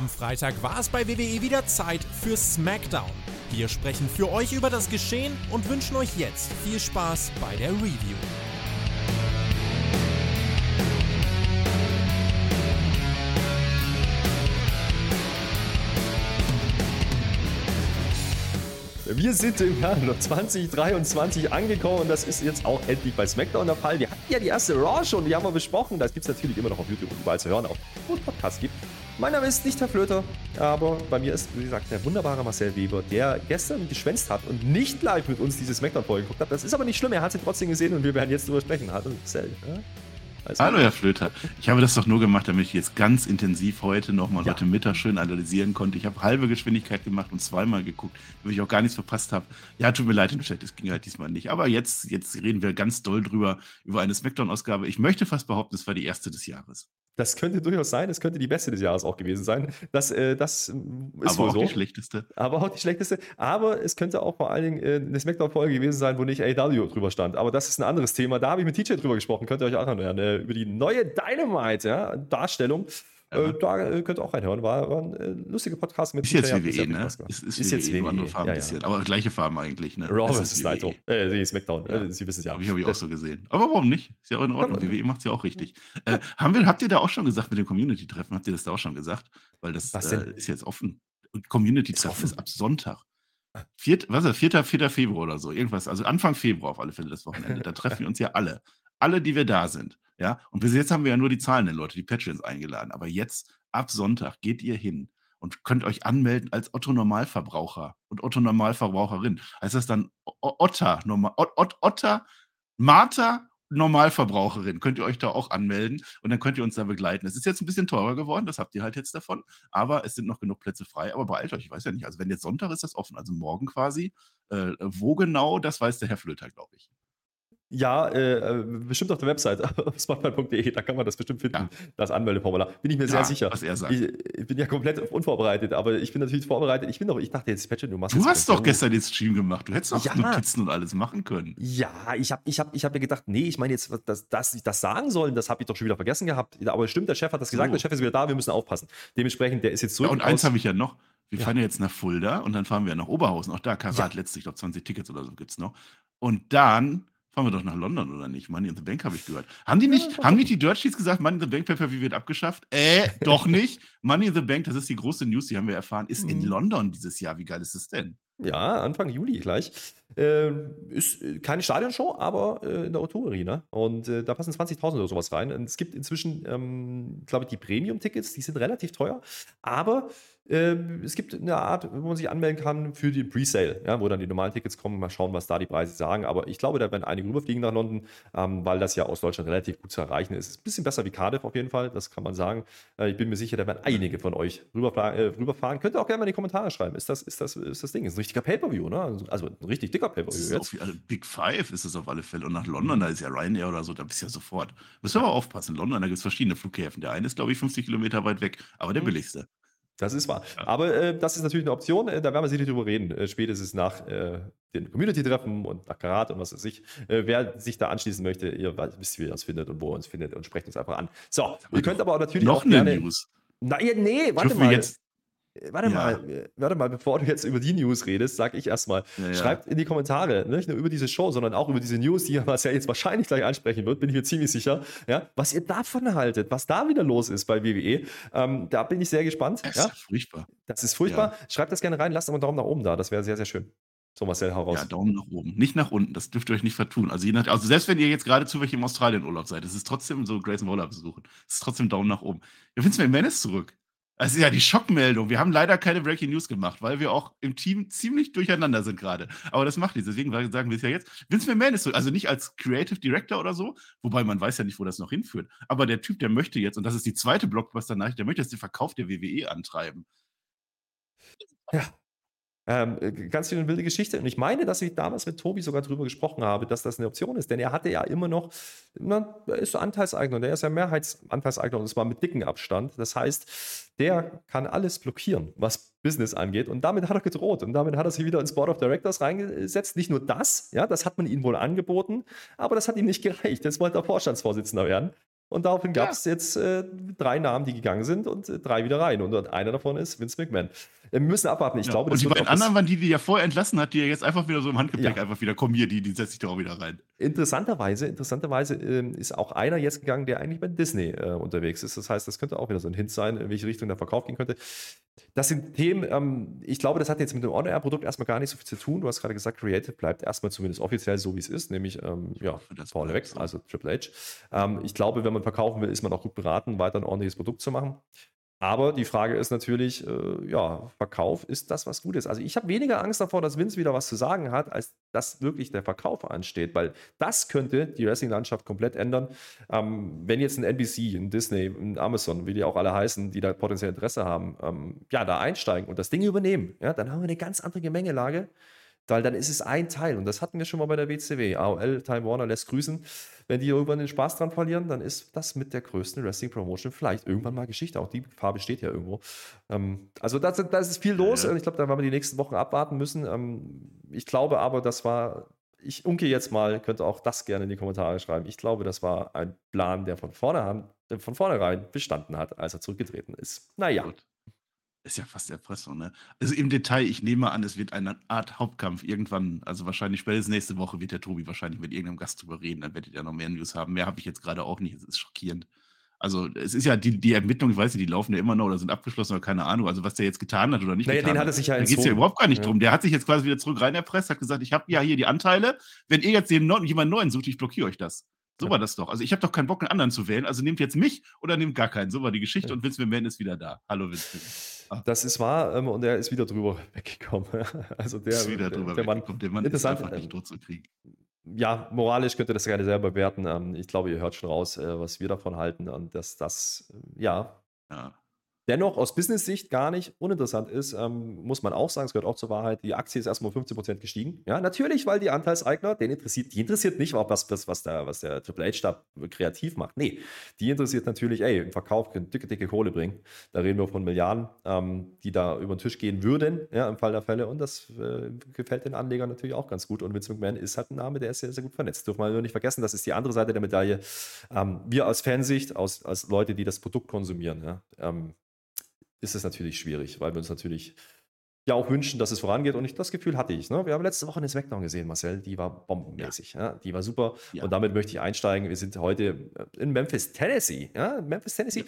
Am Freitag war es bei WWE wieder Zeit für SmackDown. Wir sprechen für euch über das Geschehen und wünschen euch jetzt viel Spaß bei der Review. Wir sind im Jahr 2023 angekommen und das ist jetzt auch endlich bei SmackDown der Fall. Wir hatten ja die erste Raw schon, die haben wir besprochen. Das gibt es natürlich immer noch auf YouTube und überall zu hören, auch wo es Podcasts gibt. Mein Name ist nicht Herr Flöter, aber bei mir ist, wie gesagt, der wunderbare Marcel Weber, der gestern geschwänzt hat und nicht live mit uns diese Smackdown-Folge geguckt hat. Das ist aber nicht schlimm, er hat sie trotzdem gesehen und wir werden jetzt drüber sprechen. Hallo Marcel. Ja? Also, Hallo, Herr Flöter. Ich habe das doch nur gemacht, damit ich jetzt ganz intensiv heute nochmal ja. heute Mittag schön analysieren konnte. Ich habe halbe Geschwindigkeit gemacht und zweimal geguckt, damit ich auch gar nichts verpasst habe. Ja, tut mir leid, das ging halt diesmal nicht. Aber jetzt, jetzt reden wir ganz doll drüber, über eine Smackdown-Ausgabe. Ich möchte fast behaupten, es war die erste des Jahres. Das könnte durchaus sein. Es könnte die beste des Jahres auch gewesen sein. Das, äh, das ist Aber wohl auch so. die schlechteste. Aber auch die schlechteste. Aber es könnte auch vor allen Dingen äh, eine Smackdown-Folge gewesen sein, wo nicht AW drüber stand. Aber das ist ein anderes Thema. Da habe ich mit TJ drüber gesprochen. Könnt ihr euch auch anhören. Äh, über die neue Dynamite-Darstellung. Ja, äh, da äh, könnt ihr auch reinhören. War, war ein äh, lustiger Podcast mit Ist jetzt WWE, ne? Ist, ist, ist, jetzt WWE, andere Farben ja, ja. Aber gleiche Farben eigentlich, ne? Raw vs. Naito. Äh, Smackdown. Ja. Äh, Sie wissen es ja. Habe ich, hab ich auch so gesehen. Aber warum nicht? Ist ja auch in Ordnung. WWE macht es ja auch richtig. Äh, haben wir, habt ihr da auch schon gesagt mit dem Community-Treffen? Habt ihr das da auch schon gesagt? Weil das ist jetzt offen. Community-Treffen ist, ist ab Sonntag. Vier, was ist das? 4. 4. Februar oder so. Irgendwas. Also Anfang Februar auf alle Fälle das Wochenende. Da treffen wir uns ja alle. Alle, die wir da sind. Ja, und bis jetzt haben wir ja nur die zahlenden Leute, die Patreons eingeladen. Aber jetzt, ab Sonntag, geht ihr hin und könnt euch anmelden als Otto Normalverbraucher und Otto Normalverbraucherin. Heißt das dann Otter, Normal, Ot, Otter, Martha Normalverbraucherin, könnt ihr euch da auch anmelden und dann könnt ihr uns da begleiten. Es ist jetzt ein bisschen teurer geworden, das habt ihr halt jetzt davon, aber es sind noch genug Plätze frei. Aber beeilt euch, ich weiß ja nicht, also wenn jetzt Sonntag ist das offen, also morgen quasi. Äh, wo genau, das weiß der Herr Flöter, glaube ich. Ja, äh, äh, bestimmt auf der Website, smartphone.de, da kann man das bestimmt finden, ja. das Anmeldeformular. Bin ich mir ja, sehr sicher. Was er sagt. Ich, ich, bin ja komplett unvorbereitet, aber ich bin natürlich vorbereitet. Ich bin doch, ich dachte jetzt, Patchen, du machst Du hast doch gestern den Stream gemacht. Du hättest auch ja. Notizen und alles machen können. Ja, ich habe ich hab, ich hab mir gedacht, nee, ich meine jetzt, dass, dass ich das sagen sollen, das habe ich doch schon wieder vergessen gehabt. Aber stimmt, der Chef hat das gesagt, so. der Chef ist wieder da, wir müssen aufpassen. Dementsprechend, der ist jetzt zurück. Ja, und eins habe ich ja noch. Wir fahren ja jetzt nach Fulda und dann fahren wir nach Oberhausen. Auch da Karat letztlich, ich glaube 20 Tickets oder so gibt es noch. Und dann Fahren wir doch nach London, oder nicht? Money in the Bank habe ich gehört. Haben die nicht, ja, haben nicht die Dirt Sheets gesagt, Money in the Bank Pay wird abgeschafft? Äh, doch nicht. Money in the Bank, das ist die große News, die haben wir erfahren, ist in mhm. London dieses Jahr. Wie geil ist das denn? Ja, Anfang Juli gleich. Äh, ist keine Stadionshow, aber äh, in der Auto Arena. Und äh, da passen 20.000 oder sowas rein. Und es gibt inzwischen, ähm, glaube ich, die Premium-Tickets, die sind relativ teuer. Aber ähm, es gibt eine Art, wo man sich anmelden kann für die Presale, ja, wo dann die normalen Tickets kommen. Mal schauen, was da die Preise sagen. Aber ich glaube, da werden einige rüberfliegen nach London, ähm, weil das ja aus Deutschland relativ gut zu erreichen ist. Ist ein bisschen besser wie Cardiff auf jeden Fall, das kann man sagen. Äh, ich bin mir sicher, da werden einige von euch rüberfahren. Äh, rüberfahren. Könnt ihr auch gerne mal in die Kommentare schreiben. Ist das, ist das, ist das Ding? Ist ein richtiger Pay-Per-View, ne? Also, also ein richtig dicker Pay-Per-View jetzt. Auf, also Big Five ist es auf alle Fälle. Und nach London, da ist ja Ryanair oder so, da bist du ja sofort. Müssen wir aber aufpassen. In London, da gibt es verschiedene Flughäfen. Der eine ist, glaube ich, 50 Kilometer weit weg, aber der mhm. billigste. Das ist wahr. Ja. Aber äh, das ist natürlich eine Option, äh, da werden wir sicherlich drüber reden. Äh, spätestens nach äh, den Community-Treffen und nach Karat und was weiß ich. Äh, wer sich da anschließen möchte, ihr wisst, wie ihr uns findet und wo ihr uns findet und sprecht uns einfach an. So, ihr könnt aber auch natürlich noch auch eine gerne. News. Na, nee, warte mal. Jetzt, äh, warte ja. mal, äh, warte mal, bevor du jetzt über die News redest, sag ich erstmal, ja, ja. schreibt in die Kommentare, nicht nur über diese Show, sondern auch über diese News, die ja jetzt wahrscheinlich gleich ansprechen wird, bin ich mir ziemlich sicher, ja, was ihr davon haltet, was da wieder los ist bei WWE. Ähm, da bin ich sehr gespannt. Das ist furchtbar. Das ist furchtbar. Schreibt das gerne rein, lasst aber einen Daumen nach oben da, das wäre sehr, sehr schön. So, Marcel, heraus. Ja, Daumen nach oben. Nicht nach unten, das dürft ihr euch nicht vertun. Also, nach, also selbst wenn ihr jetzt gerade zufällig im Australien-Urlaub seid, es ist trotzdem so Grayson Waller besuchen. Es ist trotzdem Daumen nach oben. Ja, Vince McMahon ist zurück. Also ja, die Schockmeldung. Wir haben leider keine Breaking News gemacht, weil wir auch im Team ziemlich durcheinander sind gerade. Aber das macht nichts. Deswegen sagen wir es ja jetzt. Vince McMahon ist so, also nicht als Creative Director oder so, wobei man weiß ja nicht, wo das noch hinführt. Aber der Typ, der möchte jetzt, und das ist die zweite Blockbuster-Nachricht, der möchte jetzt den Verkauf der WWE antreiben. Ja, ähm, äh, ganz schön wilde Geschichte. Und ich meine, dass ich damals mit Tobi sogar drüber gesprochen habe, dass das eine Option ist. Denn er hatte ja immer noch, na, er ist so Anteilseigner, der ist ja Mehrheitsanteilseigner und zwar mit dicken Abstand. Das heißt, der kann alles blockieren, was Business angeht. Und damit hat er gedroht. Und damit hat er sich wieder ins Board of Directors reingesetzt. Nicht nur das, ja, das hat man ihm wohl angeboten, aber das hat ihm nicht gereicht. Jetzt wollte er Vorstandsvorsitzender werden. Und daraufhin gab es jetzt äh, drei Namen, die gegangen sind und äh, drei wieder rein. Und einer davon ist Vince McMahon. Wir müssen abwarten. Ich ja. glaube, und die beiden anderen waren die, die er vorher entlassen hat, die er jetzt einfach wieder so im Handgepäck ja. einfach wieder kommen hier, die, die setze ich da auch wieder rein. Interessanterweise, interessanterweise äh, ist auch einer jetzt gegangen, der eigentlich bei Disney äh, unterwegs ist. Das heißt, das könnte auch wieder so ein Hint sein, in welche Richtung der Verkauf gehen könnte. Das sind Themen, ähm, ich glaube, das hat jetzt mit dem On-Air-Produkt erstmal gar nicht so viel zu tun. Du hast gerade gesagt, Creative bleibt erstmal zumindest offiziell so, wie es ist, nämlich ähm, ja, vorneweg, also Triple H. Ähm, ich glaube, wenn man verkaufen will, ist man auch gut beraten, weiter ein ordentliches Produkt zu machen. Aber die Frage ist natürlich, äh, ja, Verkauf ist das, was gut ist. Also ich habe weniger Angst davor, dass Vince wieder was zu sagen hat, als dass wirklich der Verkauf ansteht, weil das könnte die Wrestling-Landschaft komplett ändern. Ähm, wenn jetzt ein NBC, ein Disney, ein Amazon, wie die auch alle heißen, die da potenziell Interesse haben, ähm, ja, da einsteigen und das Ding übernehmen, ja, dann haben wir eine ganz andere Gemengelage weil dann ist es ein Teil. Und das hatten wir schon mal bei der WCW. AOL, Time Warner lässt grüßen. Wenn die irgendwann den Spaß dran verlieren, dann ist das mit der größten Wrestling-Promotion vielleicht irgendwann mal Geschichte. Auch die Farbe steht ja irgendwo. Ähm, also da ist viel los. Ja. Und ich glaube, da werden wir die nächsten Wochen abwarten müssen. Ähm, ich glaube aber, das war ich unke jetzt mal, könnte auch das gerne in die Kommentare schreiben. Ich glaube, das war ein Plan, der von, vorne, von vornherein bestanden hat, als er zurückgetreten ist. Naja. Gut. Ist ja fast Erpressung, ne? Also im Detail, ich nehme an, es wird eine Art Hauptkampf irgendwann, also wahrscheinlich spätestens nächste Woche wird der Tobi wahrscheinlich mit irgendeinem Gast drüber reden, dann werdet ihr noch mehr News haben. Mehr habe ich jetzt gerade auch nicht, es ist schockierend. Also es ist ja die, die Ermittlungen, ich weiß nicht, die laufen ja immer noch oder sind abgeschlossen oder keine Ahnung. Also was der jetzt getan hat oder nicht naja, getan den hat er sich ja da geht es ja überhaupt gar nicht ja. drum. Der hat sich jetzt quasi wieder zurück rein erpresst, hat gesagt, ich habe ja hier die Anteile. Wenn ihr jetzt jemanden neuen sucht, ich blockiere euch das. So war das doch. Also ich habe doch keinen Bock, einen anderen zu wählen. Also nehmt jetzt mich oder nehmt gar keinen. So war die Geschichte und Vince McMahon ist wieder da. Hallo Vince McMahon. Ah. Das ist wahr ähm, und er ist wieder drüber weggekommen. Also der, ist wieder drüber der, der Mann, der Mann ist einfach nicht tot zu kriegen. Ja, moralisch könnt ihr das gerne selber bewerten. Ähm, ich glaube, ihr hört schon raus, äh, was wir davon halten und dass das, ja, ja dennoch aus Business-Sicht gar nicht uninteressant ist, ähm, muss man auch sagen, es gehört auch zur Wahrheit, die Aktie ist erstmal um 15% gestiegen. Ja, natürlich, weil die Anteilseigner, den interessiert, die interessiert nicht, was, was, was der, was der Triple H da kreativ macht. Nee, die interessiert natürlich, ey, im Verkauf können dicke, dicke Kohle bringen. Da reden wir von Milliarden, ähm, die da über den Tisch gehen würden, ja, im Fall der Fälle. Und das äh, gefällt den Anlegern natürlich auch ganz gut. Und Vince McMahon ist halt ein Name, der ist sehr, sehr gut vernetzt. Dürfen wir nur nicht vergessen, das ist die andere Seite der Medaille. Ähm, wir aus Fansicht, aus, als Leute, die das Produkt konsumieren, ja, ähm, ist es natürlich schwierig, weil wir uns natürlich ja auch wünschen, dass es vorangeht. Und ich, das Gefühl hatte ich. Ne? Wir haben letzte Woche eine Smackdown gesehen, Marcel. Die war bombenmäßig. Ja. ja? Die war super. Ja. Und damit möchte ich einsteigen. Wir sind heute in Memphis, Tennessee. Ja? Memphis, Tennessee.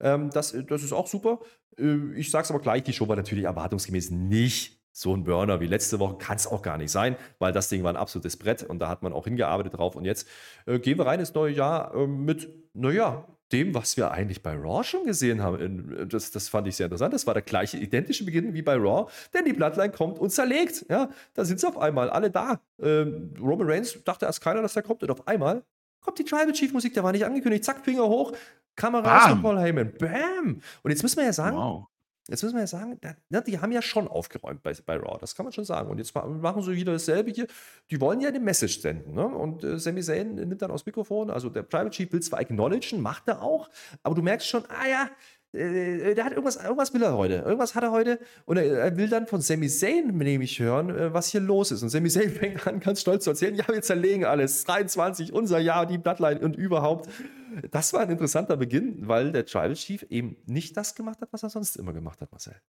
Ähm, das, das ist auch super. Äh, ich sage es aber gleich, die Show war natürlich erwartungsgemäß nicht so ein Burner wie letzte Woche kann es auch gar nicht sein, weil das Ding war ein absolutes Brett und da hat man auch hingearbeitet drauf. Und jetzt äh, gehen wir rein ins neue Jahr äh, mit, naja, dem, was wir eigentlich bei Raw schon gesehen haben. Das, das fand ich sehr interessant. Das war der gleiche, identische Beginn wie bei Raw, denn die Bloodline kommt und zerlegt. Ja, da sind sie auf einmal alle da. Ähm, Roman Reigns dachte erst keiner, dass er kommt und auf einmal kommt die Tribal Chief Musik, der war nicht angekündigt. Zack, Finger hoch, Kamera von Paul Heyman. Bam! Und jetzt müssen wir ja sagen, wow. Jetzt müssen wir ja sagen, na, die haben ja schon aufgeräumt bei, bei Raw, das kann man schon sagen. Und jetzt machen sie wieder dasselbe hier. Die wollen ja eine Message senden. Ne? Und äh, Sami Zayn nimmt dann aus Mikrofon, also der Private Chief will zwar acknowledgen, macht er auch, aber du merkst schon, ah ja, äh, der hat irgendwas, irgendwas will er heute. Irgendwas hat er heute. Und er, er will dann von Sami Zayn nämlich hören, äh, was hier los ist. Und Sami Zayn fängt an, ganz stolz zu erzählen: Ja, wir zerlegen alles. 23, unser Jahr, die Bloodline und überhaupt. Das war ein interessanter Beginn, weil der Tribal Chief eben nicht das gemacht hat, was er sonst immer gemacht hat, Marcel.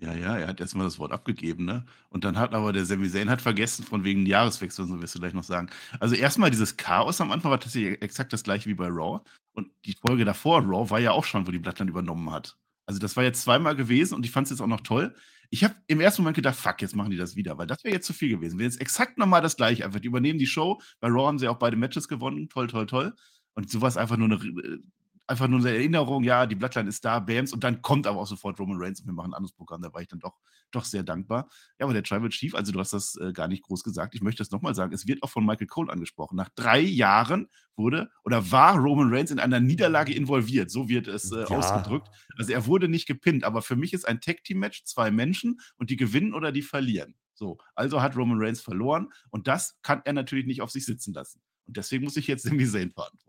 Ja, ja, er hat erstmal das Wort abgegeben, ne? Und dann hat aber der Sami Zayn hat vergessen, von wegen Jahreswechsel, so wirst du gleich noch sagen. Also erstmal dieses Chaos am Anfang war tatsächlich exakt das gleiche wie bei Raw. Und die Folge davor, Raw, war ja auch schon, wo die Blattland übernommen hat. Also das war jetzt zweimal gewesen und ich fand es jetzt auch noch toll. Ich habe im ersten Moment gedacht, fuck, jetzt machen die das wieder, weil das wäre jetzt zu viel gewesen. Wäre jetzt exakt nochmal das gleiche. Einfach, die übernehmen die Show. Bei Raw haben sie auch beide Matches gewonnen. Toll, toll, toll. Und sowas einfach nur eine äh, einfach nur eine Erinnerung, ja, die Blattline ist da, Bams, und dann kommt aber auch sofort Roman Reigns und wir machen ein anderes Programm. Da war ich dann doch, doch sehr dankbar. Ja, aber der Tribal Chief, also du hast das äh, gar nicht groß gesagt, ich möchte das nochmal sagen, es wird auch von Michael Cole angesprochen. Nach drei Jahren wurde oder war Roman Reigns in einer Niederlage involviert, so wird es äh, ja. ausgedrückt. Also er wurde nicht gepinnt, aber für mich ist ein Tag-Team-Match zwei Menschen und die gewinnen oder die verlieren. So, also hat Roman Reigns verloren und das kann er natürlich nicht auf sich sitzen lassen. Und deswegen muss ich jetzt Sami Zayn verantworten.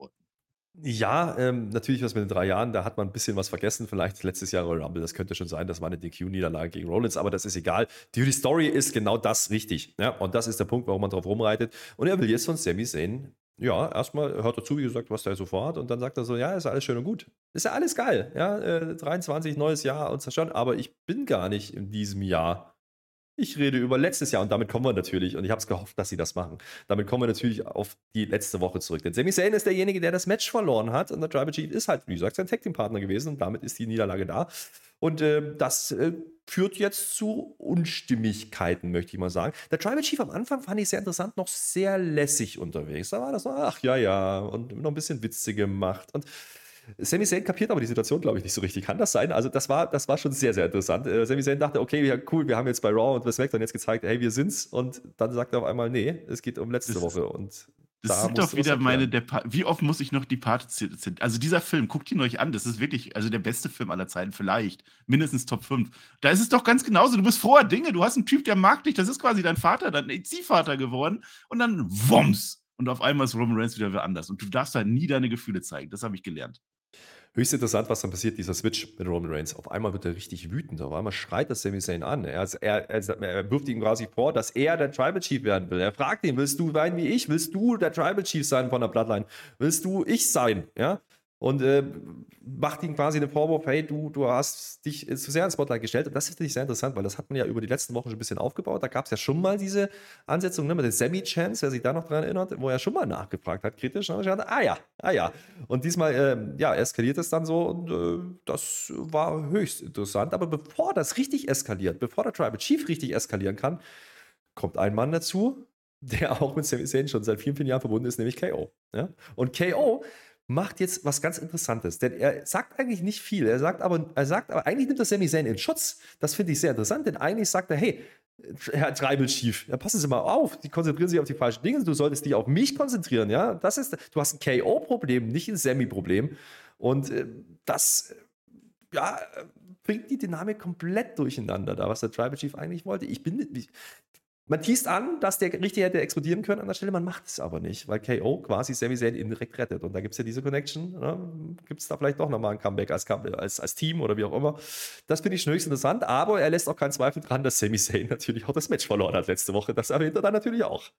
Ja, ähm, natürlich was mit den drei Jahren, da hat man ein bisschen was vergessen. Vielleicht letztes Jahr Royal Rumble, das könnte schon sein, das war eine DQ-Niederlage gegen Rollins, aber das ist egal. Die Story ist genau das richtig. Ja? Und das ist der Punkt, warum man drauf rumreitet. Und er will jetzt von Sami Zayn ja, erstmal hört er zu, wie gesagt, was der so vorhat. Und dann sagt er so: Ja, ist alles schön und gut. Ist ja alles geil. Ja, äh, 23, neues Jahr und so schon. Aber ich bin gar nicht in diesem Jahr. Ich rede über letztes Jahr und damit kommen wir natürlich, und ich habe es gehofft, dass sie das machen. Damit kommen wir natürlich auf die letzte Woche zurück. Denn Sami Zayn ist derjenige, der das Match verloren hat und der Tribal Chief ist halt, wie gesagt, sein Tag Team Partner gewesen und damit ist die Niederlage da. Und äh, das äh, führt jetzt zu Unstimmigkeiten, möchte ich mal sagen. Der Tribal Chief am Anfang fand ich sehr interessant, noch sehr lässig unterwegs. Da war das so, ach ja, ja, und noch ein bisschen Witze gemacht. Und Sami Zayn kapiert aber die Situation, glaube ich, nicht so richtig. Kann das sein? Also, das war, das war schon sehr, sehr interessant. Äh, Sami Zayn dachte, okay, ja, cool, wir haben jetzt bei Raw und bei SmackDown jetzt gezeigt, hey, wir sind's. Und dann sagt er auf einmal, nee, es geht um letzte das Woche. Und das da sind doch wieder meine, der wie oft muss ich noch die zitieren? Also dieser Film, guckt ihn euch an, das ist wirklich, also der beste Film aller Zeiten, vielleicht, mindestens Top 5. Da ist es doch ganz genauso, du bist froher Dinge, du hast einen Typ, der mag dich, das ist quasi dein Vater, dein Ziehvater geworden und dann Wumms und auf einmal ist Roman Reigns wieder anders und du darfst halt nie deine Gefühle zeigen, das habe ich gelernt höchst interessant, was dann passiert, dieser Switch mit Roman Reigns. Auf einmal wird er richtig wütend, auf einmal schreit das Sami Zayn an. Er, er, er, er wirft ihm quasi vor, dass er der Tribal Chief werden will. Er fragt ihn, willst du weinen wie ich? Willst du der Tribal Chief sein von der Bloodline? Willst du ich sein? Ja? Und äh, macht ihm quasi den Vorwurf, hey, du, du hast dich zu sehr ins Spotlight gestellt. Und das finde ich sehr interessant, weil das hat man ja über die letzten Wochen schon ein bisschen aufgebaut. Da gab es ja schon mal diese Ansetzung ne, mit den Semi-Chance, wer sich da noch dran erinnert, wo er schon mal nachgefragt hat, kritisch. Und dachte, ah ja, ah ja. Und diesmal, äh, ja, eskaliert es dann so und äh, das war höchst interessant. Aber bevor das richtig eskaliert, bevor der Tribal Chief richtig eskalieren kann, kommt ein Mann dazu, der auch mit Sami Zayn schon seit vielen, vielen Jahren verbunden ist, nämlich KO. Ja? Und KO macht jetzt was ganz Interessantes, denn er sagt eigentlich nicht viel. Er sagt aber, er sagt aber, eigentlich nimmt er Sami Zayn in Schutz. Das finde ich sehr interessant, denn eigentlich sagt er, hey, Herr Treibel schief, ja, passen Sie mal auf, die konzentrieren sich auf die falschen Dinge, du solltest dich auf mich konzentrieren, ja. Das ist, du hast ein KO-Problem, nicht ein Semi-Problem. Und äh, das, äh, ja, bringt die Dynamik komplett durcheinander, da was der Tribal Chief eigentlich wollte. Ich bin, ich, man teast an, dass der richtig hätte explodieren können an der Stelle, man macht es aber nicht, weil KO quasi Sami Zayn indirekt rettet. Und da gibt es ja diese Connection. Ne? Gibt es da vielleicht doch nochmal ein Comeback als, als, als Team oder wie auch immer. Das finde ich höchst interessant, aber er lässt auch keinen Zweifel dran, dass Sami Zayn natürlich auch das Match verloren hat letzte Woche. Das erwähnt er dann natürlich auch.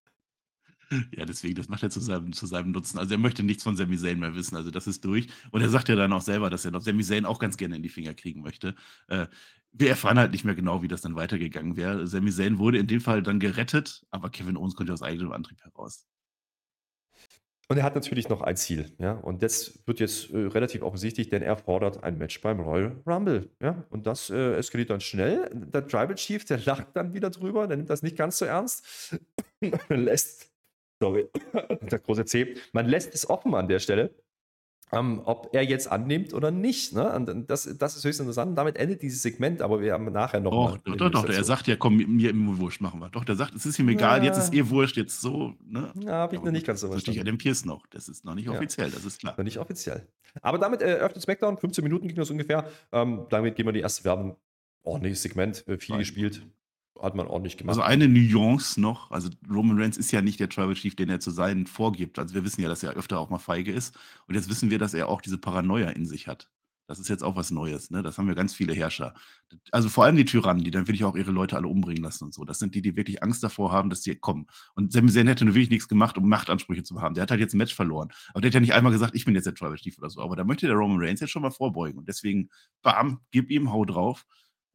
Ja, deswegen, das macht er zu seinem, zu seinem Nutzen. Also er möchte nichts von Sami Zayn mehr wissen. Also das ist durch. Und er sagt ja dann auch selber, dass er noch Sami Zayn auch ganz gerne in die Finger kriegen möchte. Äh, wir erfahren halt nicht mehr genau, wie das dann weitergegangen wäre. Sami Zayn wurde in dem Fall dann gerettet, aber Kevin Owens konnte aus eigenem Antrieb heraus. Und er hat natürlich noch ein Ziel, ja. Und das wird jetzt äh, relativ offensichtlich, denn er fordert ein Match beim Royal Rumble, ja. Und das äh, eskaliert dann schnell. Der Tribal Chief, der lacht dann wieder drüber, der nimmt das nicht ganz so ernst. lässt, sorry, der große C, man lässt es offen an der Stelle ähm, ob er jetzt annimmt oder nicht. Ne? Und das, das ist höchst interessant. Und damit endet dieses Segment, aber wir haben nachher noch. Doch, doch, doch, doch. Er sagt ja, komm, mir immer wurscht machen wir. Doch, der sagt, es ist ihm egal, ja. jetzt ist eh wurscht, jetzt so. Ne? Ja, habe ich noch nicht ganz so verstanden. ja den Pierce noch. Das ist noch nicht offiziell, ja. das ist klar. Noch nicht offiziell. Aber damit äh, öffnet SmackDown. 15 Minuten ging das ungefähr. Ähm, damit gehen wir die erste Werbung. Ordentliches Segment, äh, viel Nein. gespielt hat man ordentlich gemacht. Also eine Nuance noch, also Roman Reigns ist ja nicht der Tribal Chief, den er zu sein vorgibt. Also wir wissen ja, dass er öfter auch mal feige ist. Und jetzt wissen wir, dass er auch diese Paranoia in sich hat. Das ist jetzt auch was Neues, ne? Das haben wir ganz viele Herrscher. Also vor allem die Tyrannen, die dann wirklich auch ihre Leute alle umbringen lassen und so. Das sind die, die wirklich Angst davor haben, dass die kommen. Und Sami Zayn hätte nur wirklich nichts gemacht, um Machtansprüche zu haben. Der hat halt jetzt ein Match verloren. Aber der hat ja nicht einmal gesagt, ich bin jetzt der Tribal Chief oder so. Aber da möchte der Roman Reigns jetzt schon mal vorbeugen. Und deswegen, bam, gib ihm, hau drauf.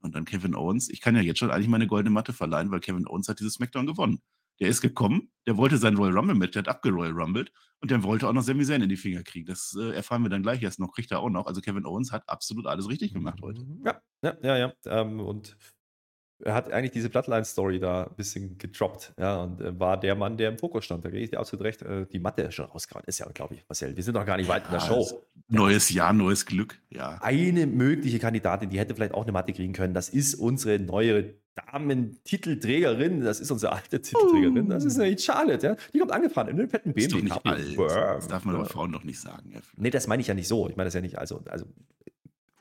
Und dann Kevin Owens. Ich kann ja jetzt schon eigentlich meine goldene Matte verleihen, weil Kevin Owens hat dieses SmackDown gewonnen. Der ist gekommen, der wollte sein Royal Rumble Match, der hat abgeroyal Rumbled und der wollte auch noch Sami Zayn in die Finger kriegen. Das äh, erfahren wir dann gleich erst noch, kriegt er auch noch. Also Kevin Owens hat absolut alles richtig gemacht heute. Ja, ja, ja, ja. Ähm, und hat eigentlich diese Bloodline-Story da ein bisschen gedroppt, ja, und äh, war der Mann, der im Fokus stand. Da gehe ich dir absolut recht. Äh, die Matte ist schon rausgehauen. Ist ja, glaube ich, Marcel. Wir sind noch gar nicht weit ja, in der Show. Neues Jahr, neues Glück, ja. Eine mögliche Kandidatin, die hätte vielleicht auch eine Matte kriegen können. Das ist unsere neue Damen-Titelträgerin. Das ist unsere alte Titelträgerin. Das ist nämlich Charlotte, ja. Die kommt angefahren in den fetten BMW. Ist doch nicht alt. Das darf man aber Frauen doch nicht sagen. Ja. Nee, das meine ich ja nicht so. Ich meine das ja nicht, also, also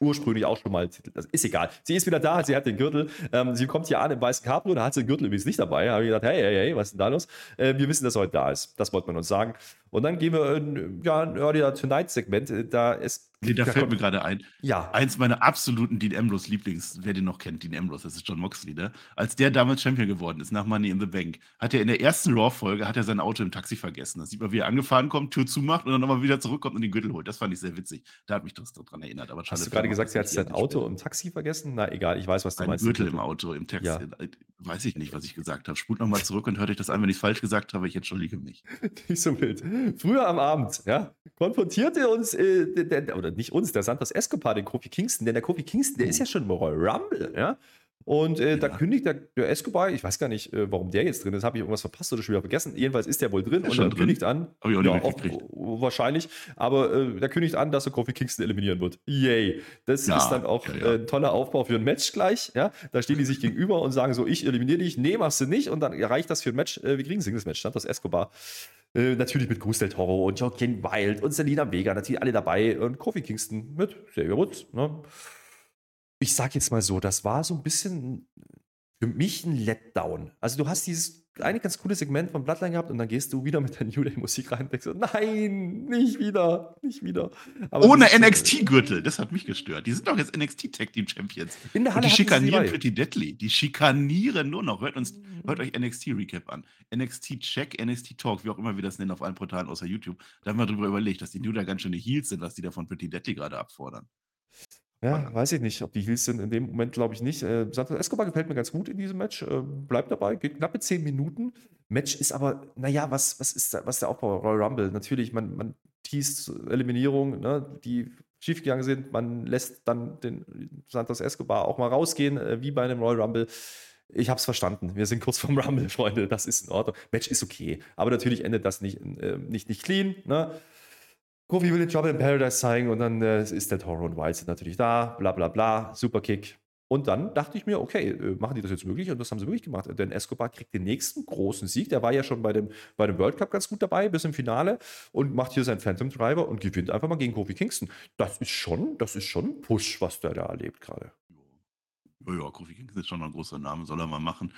ursprünglich auch schon mal. Das ist egal. Sie ist wieder da, sie hat den Gürtel. Ähm, sie kommt hier an im weißen Cabrio, da hat sie den Gürtel übrigens nicht dabei. Da habe ich gedacht, hey, hey, hey, was ist denn da los? Äh, wir wissen, dass er heute da ist. Das wollte man uns sagen. Und dann gehen wir in ja, ein Earlier Tonight-Segment. Da ist Nee, da, da fällt mir gerade ein. Ja. Eins meiner absoluten Dean Ambrose Lieblings, wer den noch kennt, Dean Ambrose, das ist John Moxley, ne? Als der damals Champion geworden ist nach Money in the Bank, hat er in der ersten Raw-Folge hat er sein Auto im Taxi vergessen. Da sieht man, wie er angefahren kommt, Tür zumacht und dann nochmal wieder zurückkommt und den Gürtel holt. Das fand ich sehr witzig. Da hat mich das daran erinnert. Aber Hast du gerade gesagt, er hat sein Auto im Taxi vergessen? Na, egal, ich weiß, was du ein meinst. Gürtel im Auto, im Taxi. Ja. Äh, weiß ich nicht, was ich gesagt habe. Spult nochmal zurück und hört euch das an, wenn ich es falsch gesagt habe. Ich entschuldige mich. nicht so wild. Früher am Abend, ja, konfrontierte uns, äh, der, oder nicht uns, der Santos Escobar, den Kofi Kingston, denn der Kofi Kingston, der ist ja schon im Royal Rumble, ja. Und äh, ja. da kündigt der, der, Escobar, ich weiß gar nicht, äh, warum der jetzt drin ist, habe ich irgendwas verpasst oder schon wieder vergessen. Jedenfalls ist der wohl drin ist und dann drin? kündigt an. Hab ich auch ja, auch, wahrscheinlich, aber äh, der kündigt an, dass er Kofi Kingston eliminieren wird. Yay. Das ja, ist dann auch ja, äh, ein toller Aufbau für ein Match gleich. Ja? Da stehen die sich gegenüber und sagen so, ich eliminiere dich, nee, machst du nicht. Und dann reicht das für ein Match. Äh, wir kriegen ein Singles-Match, das Escobar. Äh, natürlich mit del Toro und Joaquin Wild und Selina Vega, natürlich alle dabei. Und Kofi Kingston mit Xavier Woods. Ne? Ich sag jetzt mal so, das war so ein bisschen für mich ein Letdown. Also du hast dieses eine ganz coole Segment von Bloodline gehabt und dann gehst du wieder mit der New Day Musik rein und denkst nein, nicht wieder, nicht wieder. Aber Ohne NXT-Gürtel, das hat mich gestört. Die sind doch jetzt NXT Tag Team Champions. In der Halle und die schikanieren Pretty Deadly. Die schikanieren nur noch. Hört, uns, hört euch NXT Recap an. NXT Check, NXT Talk, wie auch immer wir das nennen auf allen Portalen außer YouTube. Da haben wir drüber überlegt, dass die New Day ganz schöne Heels sind, was die da von Pretty Deadly gerade abfordern. Ja, weiß ich nicht, ob die Heels sind. In dem Moment glaube ich nicht. Äh, Santos Escobar gefällt mir ganz gut in diesem Match. Äh, bleibt dabei, geht knappe 10 Minuten. Match ist aber, naja, was, was ist da, was der Aufbau? Royal Rumble. Natürlich, man, man teast Eliminierung, ne, die schiefgegangen sind. Man lässt dann den Santos Escobar auch mal rausgehen, äh, wie bei einem Royal Rumble. Ich habe es verstanden. Wir sind kurz vorm Rumble, Freunde. Das ist in Ordnung. Match ist okay. Aber natürlich endet das nicht, äh, nicht, nicht clean. Ne? Kofi will den Job in Paradise zeigen und dann äh, ist der Toro und Wild sind natürlich da, bla bla bla, super Kick. Und dann dachte ich mir, okay, äh, machen die das jetzt möglich? Und das haben sie wirklich gemacht. Denn Escobar kriegt den nächsten großen Sieg. Der war ja schon bei dem, bei dem World Cup ganz gut dabei, bis im Finale und macht hier seinen Phantom Driver und gewinnt einfach mal gegen Kofi Kingston. Das ist schon, das ist schon ein Push, was der da erlebt gerade. Ja, ja, Kofi Kingston ist schon ein großer Name, soll er mal machen.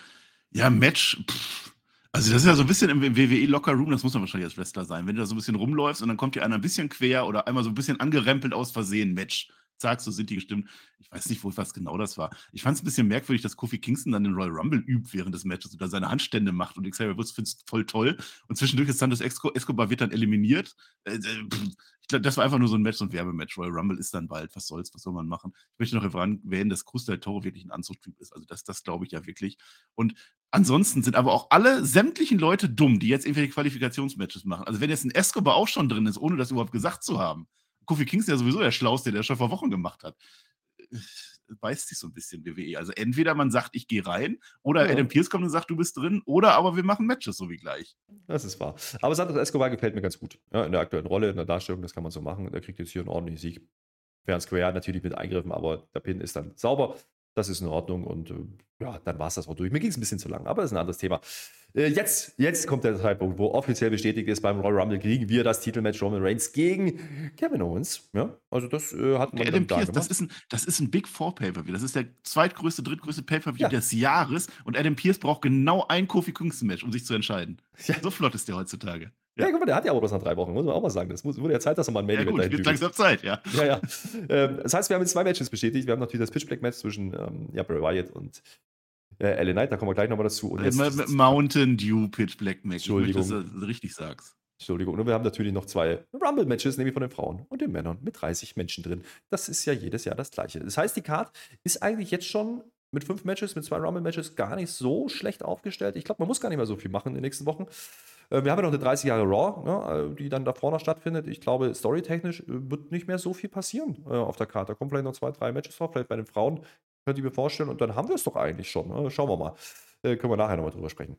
Ja, Match, pff, also das ist ja so ein bisschen im WWE Locker Room, das muss man wahrscheinlich als Wrestler sein. Wenn du da so ein bisschen rumläufst und dann kommt dir einer ein bisschen quer oder einmal so ein bisschen angerempelt aus Versehen, Match. Zack, so sind die gestimmt. Ich weiß nicht, wo was genau das war. Ich fand es ein bisschen merkwürdig, dass Kofi Kingston dann den Royal Rumble übt während des Matches und da seine Handstände macht und Xavier Woods findet es voll toll. Und zwischendurch ist Santos Escobar wird dann eliminiert. Äh, äh, ich glaube, das war einfach nur so ein Match, ein Werbematch. Royal Rumble ist dann bald. Was soll's, was soll man machen? Ich möchte noch erwähnen, dass Cruz del Toro wirklich ein Anzugtyp ist. Also das, das glaube ich ja wirklich. Und ansonsten sind aber auch alle sämtlichen Leute dumm, die jetzt irgendwelche Qualifikationsmatches machen. Also wenn jetzt ein Escobar auch schon drin ist, ohne das überhaupt gesagt zu haben, Kofi Kingston ja sowieso der Schlauste, der schon vor Wochen gemacht hat. Beißt sich so ein bisschen WWE. Also entweder man sagt, ich gehe rein, oder ja. Adam Pierce kommt und sagt, du bist drin, oder aber wir machen Matches so wie gleich. Das ist wahr. Aber Santos Escobar gefällt mir ganz gut. Ja, in der aktuellen Rolle, in der Darstellung, das kann man so machen. Er kriegt jetzt hier einen ordentlichen Sieg. Fair Square natürlich mit Eingriffen, aber der Pin ist dann sauber. Das ist in Ordnung und äh, ja, dann war es das auch durch. Mir ging es ein bisschen zu lang, aber das ist ein anderes Thema. Äh, jetzt, jetzt kommt der Zeitpunkt, wo offiziell bestätigt ist, beim Royal Rumble kriegen wir das Titelmatch Roman Reigns gegen Kevin Owens. Ja, also das äh, hat man Adam Pierce, das ist, ein, das ist ein Big Four Pay-Per-View. Das ist der zweitgrößte, drittgrößte Pay-Per-View ja. des Jahres und Adam Pierce braucht genau ein Kofi Kingston Match, um sich zu entscheiden. Ja. So flott ist der heutzutage. Ja, guck mal, der hat ja auch bloß noch drei Wochen, muss man auch mal sagen. Das muss, wurde ja Zeit, dass er mal ein Main Event ja, gut, wird langsam Zeit, ja. Ja, ja. Ähm, das heißt, wir haben jetzt zwei Matches bestätigt. Wir haben natürlich das Pitch Black Match zwischen ähm, ja, Bray Wyatt und äh, LA Knight, da kommen wir gleich nochmal dazu. Und jetzt, Mountain Dew Pitch Black Match. Entschuldigung. Ich möchte, dass du richtig sagst. Entschuldigung. Und wir haben natürlich noch zwei Rumble-Matches, nämlich von den Frauen und den Männern mit 30 Menschen drin. Das ist ja jedes Jahr das gleiche. Das heißt, die Card ist eigentlich jetzt schon mit fünf Matches, mit zwei Rumble-Matches gar nicht so schlecht aufgestellt. Ich glaube, man muss gar nicht mehr so viel machen in den nächsten Wochen. Äh, wir haben ja noch eine 30 Jahre Raw, ne, die dann da vorne stattfindet. Ich glaube, storytechnisch äh, wird nicht mehr so viel passieren äh, auf der Karte. Da kommen vielleicht noch zwei, drei Matches vor, vielleicht bei den Frauen, könnte ich mir vorstellen. Und dann haben wir es doch eigentlich schon. Ne? Schauen wir mal. Äh, können wir nachher nochmal drüber sprechen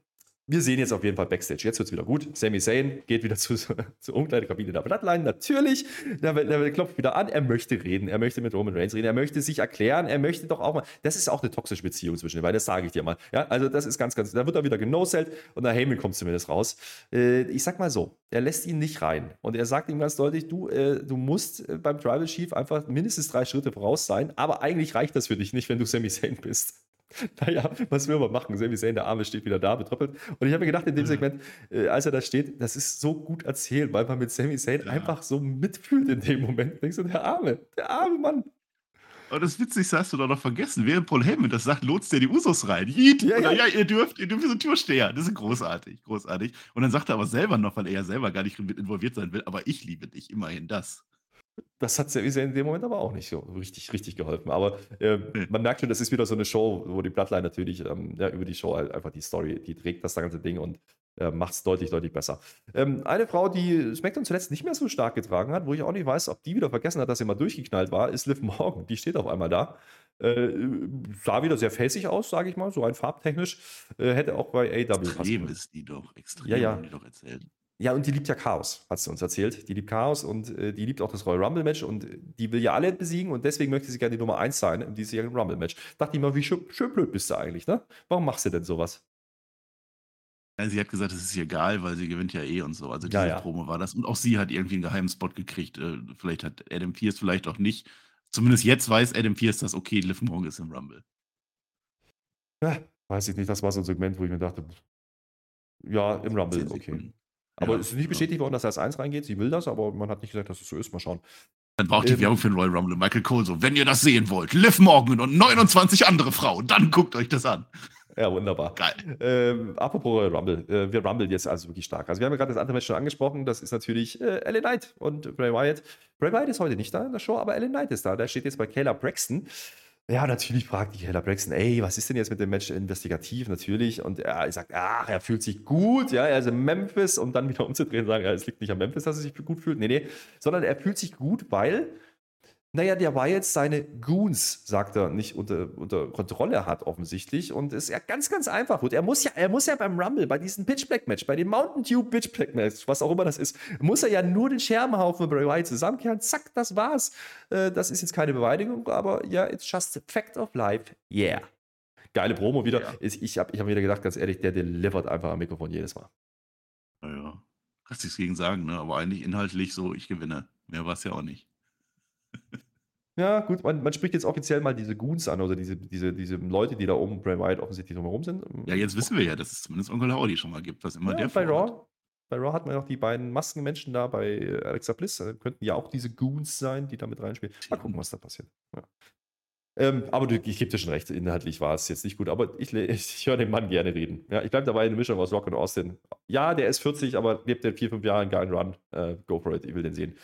wir sehen jetzt auf jeden Fall Backstage. Jetzt wird es wieder gut. Sami Zayn geht wieder zu, zur Umkleidekabine der Bloodline. Natürlich. Der, der, klopft wieder an. Er möchte reden. Er möchte mit Roman Reigns reden. Er möchte sich erklären. Er möchte doch auch mal. Das ist auch eine toxische Beziehung zwischen den beiden. Das sage ich dir mal. Ja, also, das ist ganz, ganz. Da wird er wieder genoselt und der Heyman kommt zumindest raus. Äh, ich sag mal so. Er lässt ihn nicht rein. Und er sagt ihm ganz deutlich: Du, äh, du musst äh, beim Tribal Chief einfach mindestens drei Schritte voraus sein. Aber eigentlich reicht das für dich nicht, wenn du Sami Zayn bist. naja, was will man machen? Sami Zayn, der Arme steht wieder da, betröppelt. Und ich habe mir gedacht, in dem Segment, äh, als er da steht, das ist so gut erzählt, weil man mit Sami Zayn ja. einfach so mitfühlt in dem Moment. Denkst du, der Arme, der arme Mann. Und das Witzigste hast du doch noch vergessen. Während Paul Heyman das sagt, lotst der die Usos rein. Yeet. Ja, ja. ja, ihr dürft, ihr dürft so Türsteher. Das ist großartig, großartig. Und dann sagt er aber selber noch, weil er ja selber gar nicht mit involviert sein will, aber ich liebe dich, immerhin das. Das hat Sami in dem Moment aber auch nicht so richtig, richtig geholfen. Aber äh, man merkt schon, das ist wieder so eine Show, wo die Bloodline natürlich ähm, ja, über die Show halt einfach die Story, die trägt das ganze Ding und äh, macht es deutlich, deutlich besser. Ähm, eine Frau, die SmackDown zuletzt nicht mehr so stark getragen hat, wo ich auch nicht weiß, ob die wieder vergessen hat, dass sie mal durchgeknallt war, ist Liv Morgan. Die steht auf einmal da. Äh, sah wieder sehr facig aus, sage ich mal, so rein farbtechnisch. Äh, hätte auch bei AW passen Extrem ist die doch, extrem, ja, ja. die doch erzählt. Ja, und die liebt ja Chaos, hat sie uns erzählt. Die liebt Chaos und äh, die liebt auch das Royal Rumble Match und die will ja alle besiegen und deswegen möchte sie gerne die Nummer 1 sein im diesjährigen Rumble Match. Dachte ich mal, wie schön, schön blöd bist du eigentlich, ne? Warum machst du denn sowas? Ja, sie hat gesagt, es ist ihr egal, weil sie gewinnt ja eh und so. Also diese ja, ja. Promo war das. Und auch sie hat irgendwie einen geheimen Spot gekriegt. Äh, vielleicht hat Adam Pierce vielleicht auch nicht. Zumindest jetzt weiß Adam Pierce, dass okay, Liv Morgan ist im Rumble. Ja, weiß ich nicht. Das war so ein Segment, wo ich mir dachte, ja, im Rumble, okay. Aber ja, es ist nicht bestätigt worden, dass er als 1 reingeht. Sie will das, aber man hat nicht gesagt, dass es so ist. Mal schauen. Dann braucht die ähm, Werbung für den Royal Rumble Michael Cole so. Wenn ihr das sehen wollt, Liv Morgan und 29 andere Frauen, dann guckt euch das an. Ja, wunderbar. Geil. Ähm, apropos Royal Rumble, äh, wir rumble jetzt also wirklich stark. Also wir haben ja gerade das andere Match schon angesprochen, das ist natürlich äh, Ellen Knight und Bray Wyatt. Bray Wyatt ist heute nicht da in der Show, aber Ellen Knight ist da. Der steht jetzt bei Kayla Braxton. Ja, natürlich fragt die Kayla Braxton, ey, was ist denn jetzt mit dem Match investigativ? Natürlich. Und er sagt, ach, er fühlt sich gut, ja, er ist in Memphis, um dann wieder umzudrehen und sagen, ja, es liegt nicht an Memphis, dass er sich gut fühlt. Nee, nee, sondern er fühlt sich gut, weil naja, der war jetzt seine Goons, sagt er, nicht unter, unter Kontrolle hat offensichtlich. Und es ist ja ganz, ganz einfach. Und er muss ja, er muss ja beim Rumble, bei diesem Pitch Black Match, bei dem Mountain Dew Pitch Black Match, was auch immer das ist, muss er ja nur den Scherbenhaufen mit Bray Wyatt zusammenkehren. Zack, das war's. Äh, das ist jetzt keine Beweinigung, aber ja, it's just a fact of life. Yeah. Geile Promo wieder. Ja. Ich habe ich hab wieder gedacht, ganz ehrlich, der delivert einfach am Mikrofon jedes Mal. Naja, kannst nichts gegen sagen, ne? aber eigentlich inhaltlich so, ich gewinne. Mehr war es ja auch nicht. Ja, gut, man, man, spricht jetzt offiziell mal diese Goons an, oder diese, diese, diese Leute, die da oben Bray Wyatt offensichtlich drumherum sind. Ja, jetzt wissen wir ja, dass es zumindest Onkel Howdy schon mal gibt, was immer ja, der bei Raw, bei Raw hat man noch die beiden Maskenmenschen da bei Alexa Bliss. Da könnten ja auch diese Goons sein, die da mit reinspielen. Mal gucken, was da passiert. Ja. Ähm, aber ich gebe dir schon recht, inhaltlich war es jetzt nicht gut, aber ich, ich, ich höre den Mann gerne reden. Ja, ich bleibe dabei eine Mischung aus Rock und Austin. Ja, der ist 40, aber lebt in vier, fünf Jahren einen geilen Run. Äh, go for it, ich will den sehen.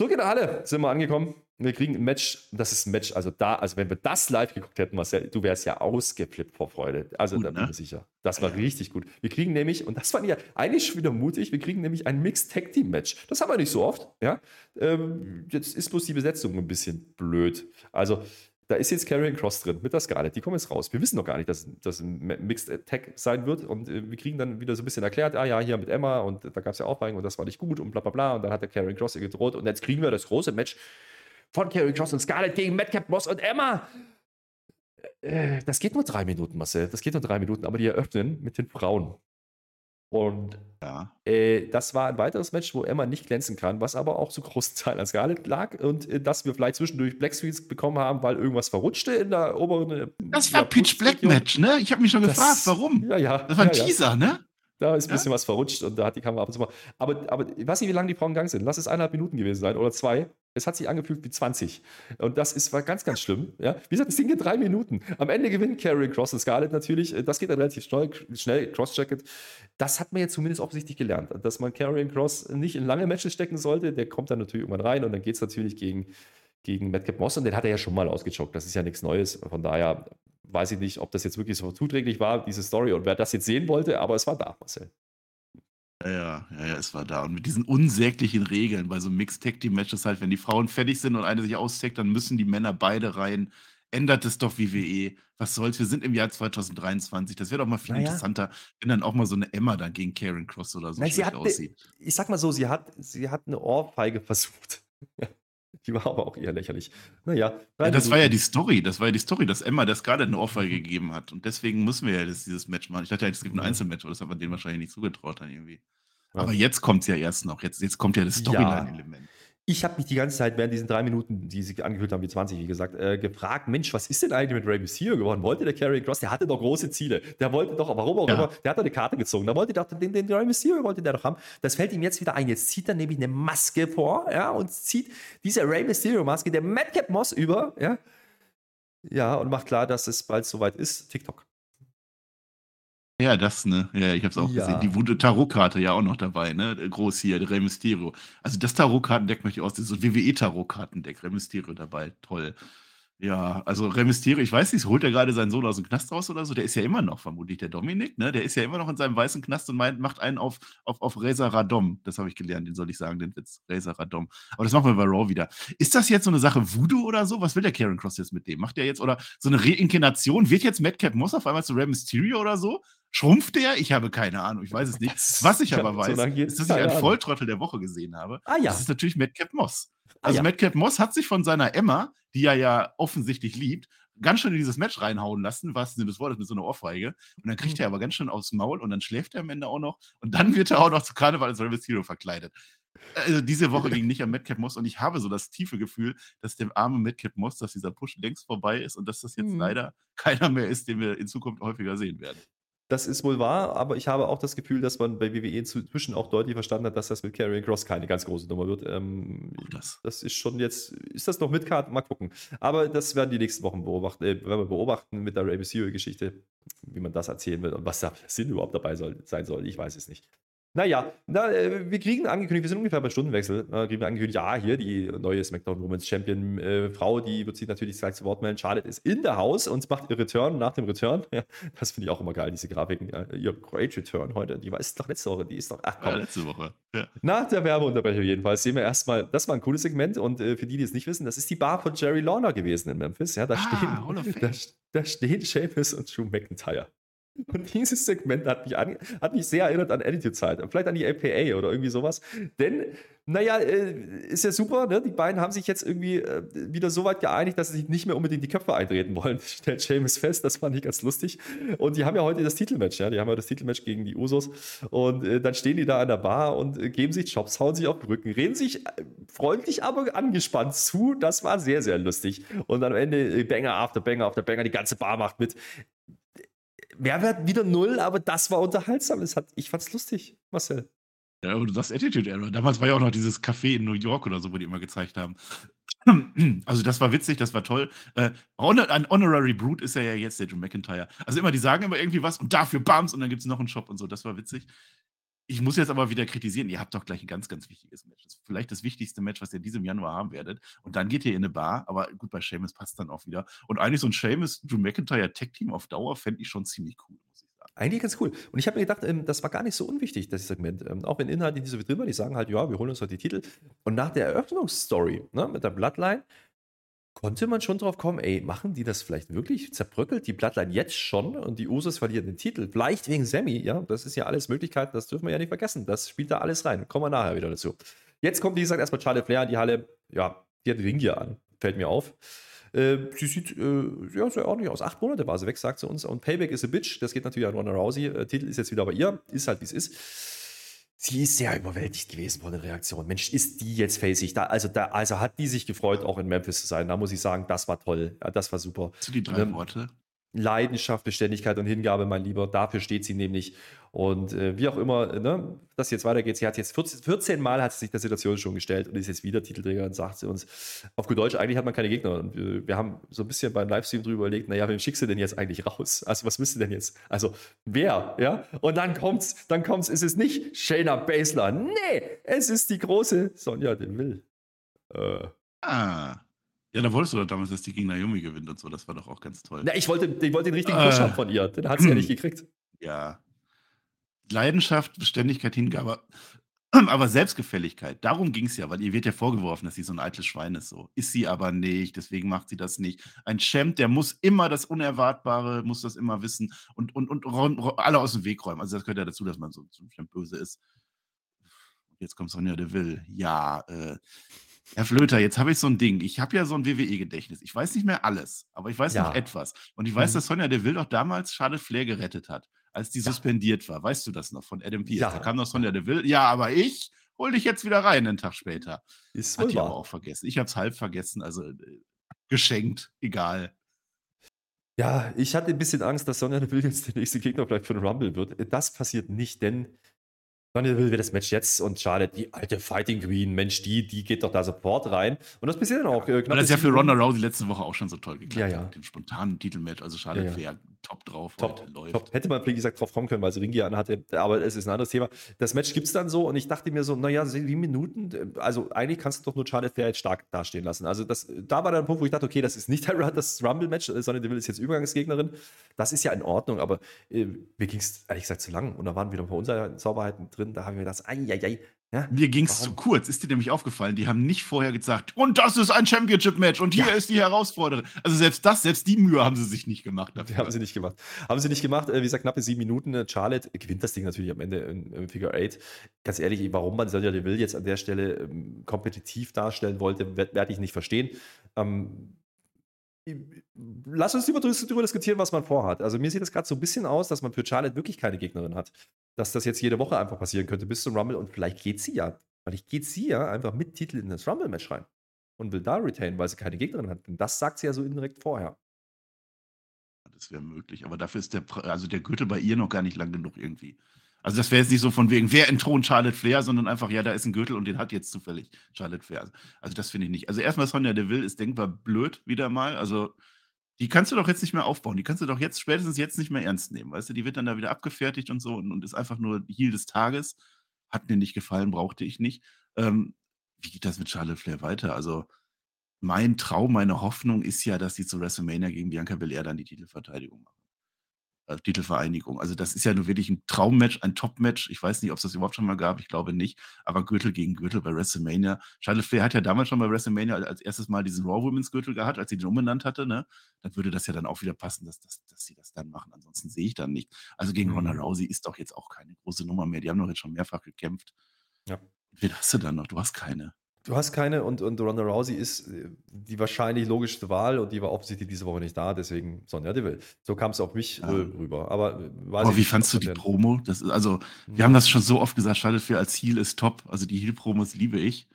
So geht alle, sind wir angekommen. Wir kriegen ein Match, das ist ein Match, also da, also wenn wir das live geguckt hätten, Marcel, du wärst ja ausgeflippt vor Freude. Also gut, da bin ich ne? sicher. Das war richtig gut. Wir kriegen nämlich, und das fand ich ja eigentlich schon wieder mutig, wir kriegen nämlich ein Mixed Tag Team Match. Das haben wir nicht so oft, ja. Ähm, jetzt ist bloß die Besetzung ein bisschen blöd. Also da ist jetzt Karrion Cross drin mit der Scarlett. Die kommen jetzt raus. Wir wissen noch gar nicht, dass das Mixed Attack sein wird. Und äh, wir kriegen dann wieder so ein bisschen erklärt, ah ja, hier mit Emma und da gab es ja Aufweichen und das war nicht gut und bla bla bla. Und dann hat der Karrion Cross ihr gedroht. Und jetzt kriegen wir das große Match von Karrion Cross und Scarlett gegen Madcap Moss und Emma. Äh, das geht nur drei Minuten, Marcel. Das geht nur drei Minuten, aber die eröffnen mit den Frauen. Und ja. äh, das war ein weiteres Match, wo Emma nicht glänzen kann, was aber auch zu großen Teilen an Scarlett lag und äh, dass wir vielleicht zwischendurch Black Screens bekommen haben, weil irgendwas verrutschte in der oberen. Äh, das war Pitch Black Match, ne? Ich habe mich schon das, gefragt, warum. Ja, ja. Das war ein ja, Teaser, ja. ne? Da ist ein bisschen ja? was verrutscht und da hat die Kamera ab und zu mal. Aber, aber ich weiß nicht, wie lange die Frauen gegangen sind. Lass es eineinhalb Minuten gewesen sein oder zwei. Es hat sich angefühlt wie 20. Und das ist, war ganz, ganz schlimm. Ja? Wie gesagt, das Ding geht drei Minuten. Am Ende gewinnt Carrie Cross und Scarlett natürlich. Das geht dann relativ schnell, schnell Cross-Jacket. Das hat man jetzt zumindest offensichtlich gelernt, dass man Carrie Cross nicht in lange Matches stecken sollte. Der kommt dann natürlich irgendwann rein und dann geht es natürlich gegen, gegen Madcap Moss und den hat er ja schon mal ausgechockt. Das ist ja nichts Neues. Von daher weiß ich nicht, ob das jetzt wirklich so zuträglich war, diese Story und wer das jetzt sehen wollte, aber es war da, Marcel. Ja, ja, ja, es war da. Und mit diesen unsäglichen Regeln bei so Mixed Tag Team Matches halt, wenn die Frauen fertig sind und eine sich austaggt, dann müssen die Männer beide rein. Ändert es doch WWE. Was soll's? Wir sind im Jahr 2023. Das wäre doch mal viel naja. interessanter, wenn dann auch mal so eine Emma dann gegen Karen Cross oder so Nein, schlecht aussieht. Ich sag mal so, sie hat, sie hat eine Ohrfeige versucht. Die war aber auch eher lächerlich. Naja. Ja, das war ja die Story. Das war ja die Story, dass Emma der Scarlett eine Ohrfeige gegeben hat. Und deswegen müssen wir ja das, dieses Match machen. Ich dachte ja, es gibt ein Einzelmatch, aber das hat man denen wahrscheinlich nicht zugetraut dann irgendwie. Ja. Aber jetzt kommt es ja erst noch. Jetzt, jetzt kommt ja das Storyline-Element. Ich habe mich die ganze Zeit während diesen drei Minuten, die sie angekündigt haben, wie 20, wie gesagt, äh, gefragt: Mensch, was ist denn eigentlich mit Rey Mysterio geworden? Wollte der Carry Cross? Der hatte doch große Ziele. Der wollte doch, warum auch ja. immer, der hat doch eine Karte gezogen. Da wollte doch den, den Rey Mysterio wollte der doch haben. Das fällt ihm jetzt wieder ein. Jetzt zieht er nämlich eine Maske vor, ja, und zieht diese Rey Mysterio-Maske der Madcap Moss über, ja. Ja, und macht klar, dass es bald soweit ist. TikTok. Ja, das, ne? Ja, ich habe es auch ja. gesehen. Die Wude Tarotkarte ja auch noch dabei, ne? Groß hier, Rey Mysterio. Also das Tarotkartendeck möchte ich aus, so WWE Tarotkartendeck, Rey Mysterio dabei, toll. Ja, also Rey Mysterio, ich weiß nicht, holt er gerade seinen Sohn aus dem Knast raus oder so? Der ist ja immer noch vermutlich der Dominik, ne? Der ist ja immer noch in seinem weißen Knast und meint, macht einen auf, auf, auf Reza Radom. Das habe ich gelernt, den soll ich sagen, den Witz. Reza Radom. Aber das machen wir bei Raw wieder. Ist das jetzt so eine Sache Voodoo oder so? Was will der Karen Cross jetzt mit dem? Macht der jetzt oder so eine Reinkarnation? Wird jetzt Madcap Moss auf einmal zu Rey Mysterio oder so? Schrumpft der? Ich habe keine Ahnung, ich weiß es nicht. Was ich aber weiß, ist, dass ich einen Volltrottel der Woche gesehen habe. Ah ja. Das ist natürlich Madcap Moss. Also ja. Madcap Moss hat sich von seiner Emma, die er ja offensichtlich liebt, ganz schön in dieses Match reinhauen lassen, was Sinne des Wortes, mit so einer Ohrfeige. Und dann kriegt mhm. er aber ganz schön aufs Maul und dann schläft er am Ende auch noch. Und dann wird er auch noch zu Karneval als Rey Mysterio verkleidet. Also diese Woche ging nicht am Madcap Moss und ich habe so das tiefe Gefühl, dass dem armen Madcap Moss, dass dieser Push längst vorbei ist und dass das jetzt mhm. leider keiner mehr ist, den wir in Zukunft häufiger sehen werden. Das ist wohl wahr, aber ich habe auch das Gefühl, dass man bei WWE inzwischen auch deutlich verstanden hat, dass das mit Karrion Cross keine ganz große Nummer wird. Ähm, das. das. ist schon jetzt, ist das noch mit Karten? Mal gucken. Aber das werden die nächsten Wochen beobachten, äh, werden wir beobachten mit der Ray Mysterio-Geschichte, wie man das erzählen wird und was da Sinn überhaupt dabei soll, sein soll. Ich weiß es nicht. Naja, na, äh, wir kriegen angekündigt, wir sind ungefähr bei Stundenwechsel, äh, kriegen wir angekündigt, ja, hier die neue SmackDown Women's Champion äh, Frau, die wird sich natürlich gleich zu Wort melden. Charlotte ist in der Haus und macht ihr Return nach dem Return. Ja, das finde ich auch immer geil, diese Grafiken. Ja, ihr Great Return heute, die war ist doch letzte Woche, die ist doch, ach komm. Ja, letzte Woche. Ja. Nach der Werbeunterbrechung jedenfalls sehen wir erstmal, das war ein cooles Segment und äh, für die, die es nicht wissen, das ist die Bar von Jerry Lawler gewesen in Memphis. Ja, da, ah, stehen, da, da stehen Sheamus und Drew McIntyre. Und dieses Segment hat mich, an, hat mich sehr erinnert an Attitude-Zeit. Vielleicht an die APA oder irgendwie sowas. Denn, naja, äh, ist ja super, ne? Die beiden haben sich jetzt irgendwie äh, wieder so weit geeinigt, dass sie sich nicht mehr unbedingt die Köpfe eintreten wollen. Stellt James fest, das fand ich ganz lustig. Und die haben ja heute das Titelmatch, ja. Die haben ja das Titelmatch gegen die Usos. Und äh, dann stehen die da an der Bar und äh, geben sich Jobs, hauen sich auf den Rücken, reden sich äh, freundlich, aber angespannt zu. Das war sehr, sehr lustig. Und am Ende Banger after Banger after Banger, die ganze Bar macht mit. Mehrwert wieder null, aber das war unterhaltsam. Das hat, ich fand's lustig, Marcel. Ja, aber du sagst Attitude Era. Damals war ja auch noch dieses Café in New York oder so, wo die immer gezeigt haben. Also das war witzig, das war toll. Äh, ein Honorary Brute ist er ja jetzt, der Joe McIntyre. Also immer, die sagen immer irgendwie was und dafür Bams und dann gibt es noch einen Shop und so. Das war witzig. Ich muss jetzt aber wieder kritisieren, ihr habt doch gleich ein ganz, ganz wichtiges Match. Das ist vielleicht das wichtigste Match, was ihr in diesem Januar haben werdet. Und dann geht ihr in eine Bar, aber gut, bei Seamus passt dann auch wieder. Und eigentlich so ein Seamus, Drew McIntyre Tag-Team auf Dauer fände ich schon ziemlich cool, muss ich sagen. Eigentlich ganz cool. Und ich habe mir gedacht, ähm, das war gar nicht so unwichtig, das Segment. Ähm, auch wenn Inhalte nicht so viel drin war, die sagen halt, ja, wir holen uns halt die Titel. Und nach der Eröffnungsstory ne, mit der Bloodline konnte man schon drauf kommen, ey, machen die das vielleicht wirklich? Zerbröckelt die Bloodline jetzt schon und die Usos verlieren den Titel? Vielleicht wegen Sammy, ja, das ist ja alles Möglichkeiten, das dürfen wir ja nicht vergessen. Das spielt da alles rein. Kommen wir nachher wieder dazu. Jetzt kommt, wie gesagt, erstmal Charlotte Flair in die Halle. Ja, die hat Ringgear an, fällt mir auf. Äh, sie sieht äh, ja, sehr ordentlich aus. Acht Monate war sie weg, sagt sie uns. Und Payback is a Bitch, das geht natürlich an Ronda Rousey. Äh, Titel ist jetzt wieder bei ihr, ist halt wie es ist sie ist sehr überwältigt gewesen von der Reaktion. Mensch, ist die jetzt facig? Da, also, da, also hat die sich gefreut, auch in Memphis zu sein. Da muss ich sagen, das war toll. Ja, das war super. Zu die drei ähm, Worte? Leidenschaft, Beständigkeit und Hingabe, mein Lieber. Dafür steht sie nämlich. Und äh, wie auch immer, ne, dass jetzt weitergeht. Sie hat jetzt 14, 14, Mal hat sie sich der Situation schon gestellt und ist jetzt wieder Titelträger und sagt sie uns, auf gut Deutsch, eigentlich hat man keine Gegner. Und wir, wir haben so ein bisschen beim Livestream drüber überlegt, naja, wem schickst du denn jetzt eigentlich raus? Also was müsst du denn jetzt? Also wer? Ja? Und dann kommt's, dann kommt's, ist es nicht Shayna Baszler. Nee, es ist die große Sonja Deville. Äh. Ah. Ja, da wolltest du doch damals, dass die gegen Naomi gewinnt und so. Das war doch auch ganz toll. Na, ich wollte, ich wollte den richtigen Push äh, haben von ihr. Den hat sie ja nicht gekriegt. Ja. Leidenschaft, Beständigkeit, Hingabe, aber Selbstgefälligkeit. Darum ging es ja, weil ihr wird ja vorgeworfen, dass sie so ein eitles Schwein ist. So. Ist sie aber nicht, deswegen macht sie das nicht. Ein Champ, der muss immer das Unerwartbare, muss das immer wissen und, und, und räum, alle aus dem Weg räumen. Also das gehört ja dazu, dass man so, so ein Champ böse ist. Jetzt kommt Sonja Deville. Ja, äh, Herr Flöter, jetzt habe ich so ein Ding. Ich habe ja so ein WWE-Gedächtnis. Ich weiß nicht mehr alles, aber ich weiß noch etwas. Und ich weiß, Mhm. dass Sonja Deville doch damals Charlotte Flair gerettet hat, als die Ja. suspendiert war. Weißt du das noch von Adam Pearce? Da kam noch Sonja Deville. Ja, aber ich hol dich jetzt wieder rein, einen Tag später. Ist Hat die aber auch vergessen. Ich habe es halb vergessen, also äh, geschenkt, egal. Ja, ich hatte ein bisschen Angst, dass Sonja Deville jetzt der nächste Gegner vielleicht für den Rumble wird. Das passiert nicht, denn Sonja Deville wird das Match jetzt und Charlotte, die alte Fighting Queen, Mensch, die, die geht doch da sofort rein. Und das passiert dann auch. Äh, Weil knappe das ja für Ronda. Rousey letzte Woche auch schon so toll geklappt Ja, ja. mit dem spontanen Titelmatch. Also Charlotte Ja, ja. wäre top drauf Top, heute, läuft. top. Hätte man, wie gesagt, drauf kommen können, weil sie Ringier anhatte. Aber es ist ein anderes Thema. Das Match gibt es dann so und ich dachte mir so, naja, sieben Minuten, also eigentlich kannst du doch nur Charlotte Flair jetzt stark dastehen lassen. Also das, da war dann ein Punkt, wo ich dachte, okay, das ist nicht das Rumble-Match, sondern Deville ist jetzt Übergangsgegnerin. Das ist ja in Ordnung, aber äh, mir ging es ehrlich gesagt zu lang. Und da waren wieder ein paar Unsauberheiten drin. Da haben wir gedacht, ai, ai, ai. Ja, Mir ging es zu kurz, ist dir nämlich aufgefallen. Die haben nicht vorher gesagt, und das ist ein Championship-Match und hier Ja. ist die Herausforderin. Also selbst das, selbst die Mühe haben sie sich nicht gemacht dafür. haben sie nicht gemacht. Haben sie nicht gemacht. Äh, Wie gesagt, knappe sieben Minuten. Äh, Charlotte gewinnt das Ding natürlich am Ende im, Figure 8. Ganz ehrlich, warum man Sonja Deville jetzt an der Stelle ähm, kompetitiv darstellen wollte, werde werd ich nicht verstehen. Ähm, lass uns darüber, darüber diskutieren, was man vorhat. Also mir sieht es gerade so ein bisschen aus, dass man für Charlotte wirklich keine Gegnerin hat. Dass das jetzt jede Woche einfach passieren könnte bis zum Rumble und vielleicht geht sie ja. Vielleicht geht sie ja einfach mit Titel in das Rumble-Match rein und will da retain, weil sie keine Gegnerin hat. Und das sagt sie ja so indirekt vorher. Das wäre möglich, aber dafür ist der, also der Gürtel bei ihr noch gar nicht lang genug irgendwie. Also das wäre jetzt nicht so von wegen, wer entthront Charlotte Flair, sondern einfach, ja, da ist ein Gürtel und den hat jetzt zufällig Charlotte Flair. Also das finde ich nicht. Also erstmal Sonja Deville ist denkbar blöd wieder mal. Also die kannst du doch jetzt nicht mehr aufbauen. Die kannst du doch jetzt spätestens jetzt nicht mehr ernst nehmen. Weißt du, die wird dann da wieder abgefertigt und so und, und ist einfach nur Heal des Tages. Hat mir nicht gefallen, brauchte ich nicht. Ähm, wie geht das mit Charlotte Flair weiter? Also mein Traum, meine Hoffnung ist ja, dass sie zu WrestleMania gegen Bianca Belair dann die Titelverteidigung machen. Äh, Titelvereinigung. Also das ist ja nur wirklich ein Traummatch, ein Top-Match. Ich weiß nicht, ob es das überhaupt schon mal gab, ich glaube nicht. Aber Gürtel gegen Gürtel bei WrestleMania. Charlotte Flair hat ja damals schon bei WrestleMania als erstes Mal diesen Raw Women's Gürtel gehabt, als sie den umbenannt hatte. Ne? Dann würde das ja dann auch wieder passen, dass, dass, dass sie das dann machen. Ansonsten sehe ich dann nicht. Also gegen Mhm. Ronda Rousey ist doch jetzt auch keine große Nummer mehr. Die haben doch jetzt schon mehrfach gekämpft. Ja. Wen hast du dann noch? Du hast keine. Du hast keine und, und Ronda Rousey ist äh, die wahrscheinlich logischste Wahl und die war offensichtlich diese Woche nicht da, deswegen Sonja Deville. So kam es auf mich Ja. äh, rüber. Aber ich wie fandst du die Promo? Das ist, also, wir haben das schon so oft gesagt, Charlotte Flair als Heel ist top. Also die Heel-Promos liebe ich.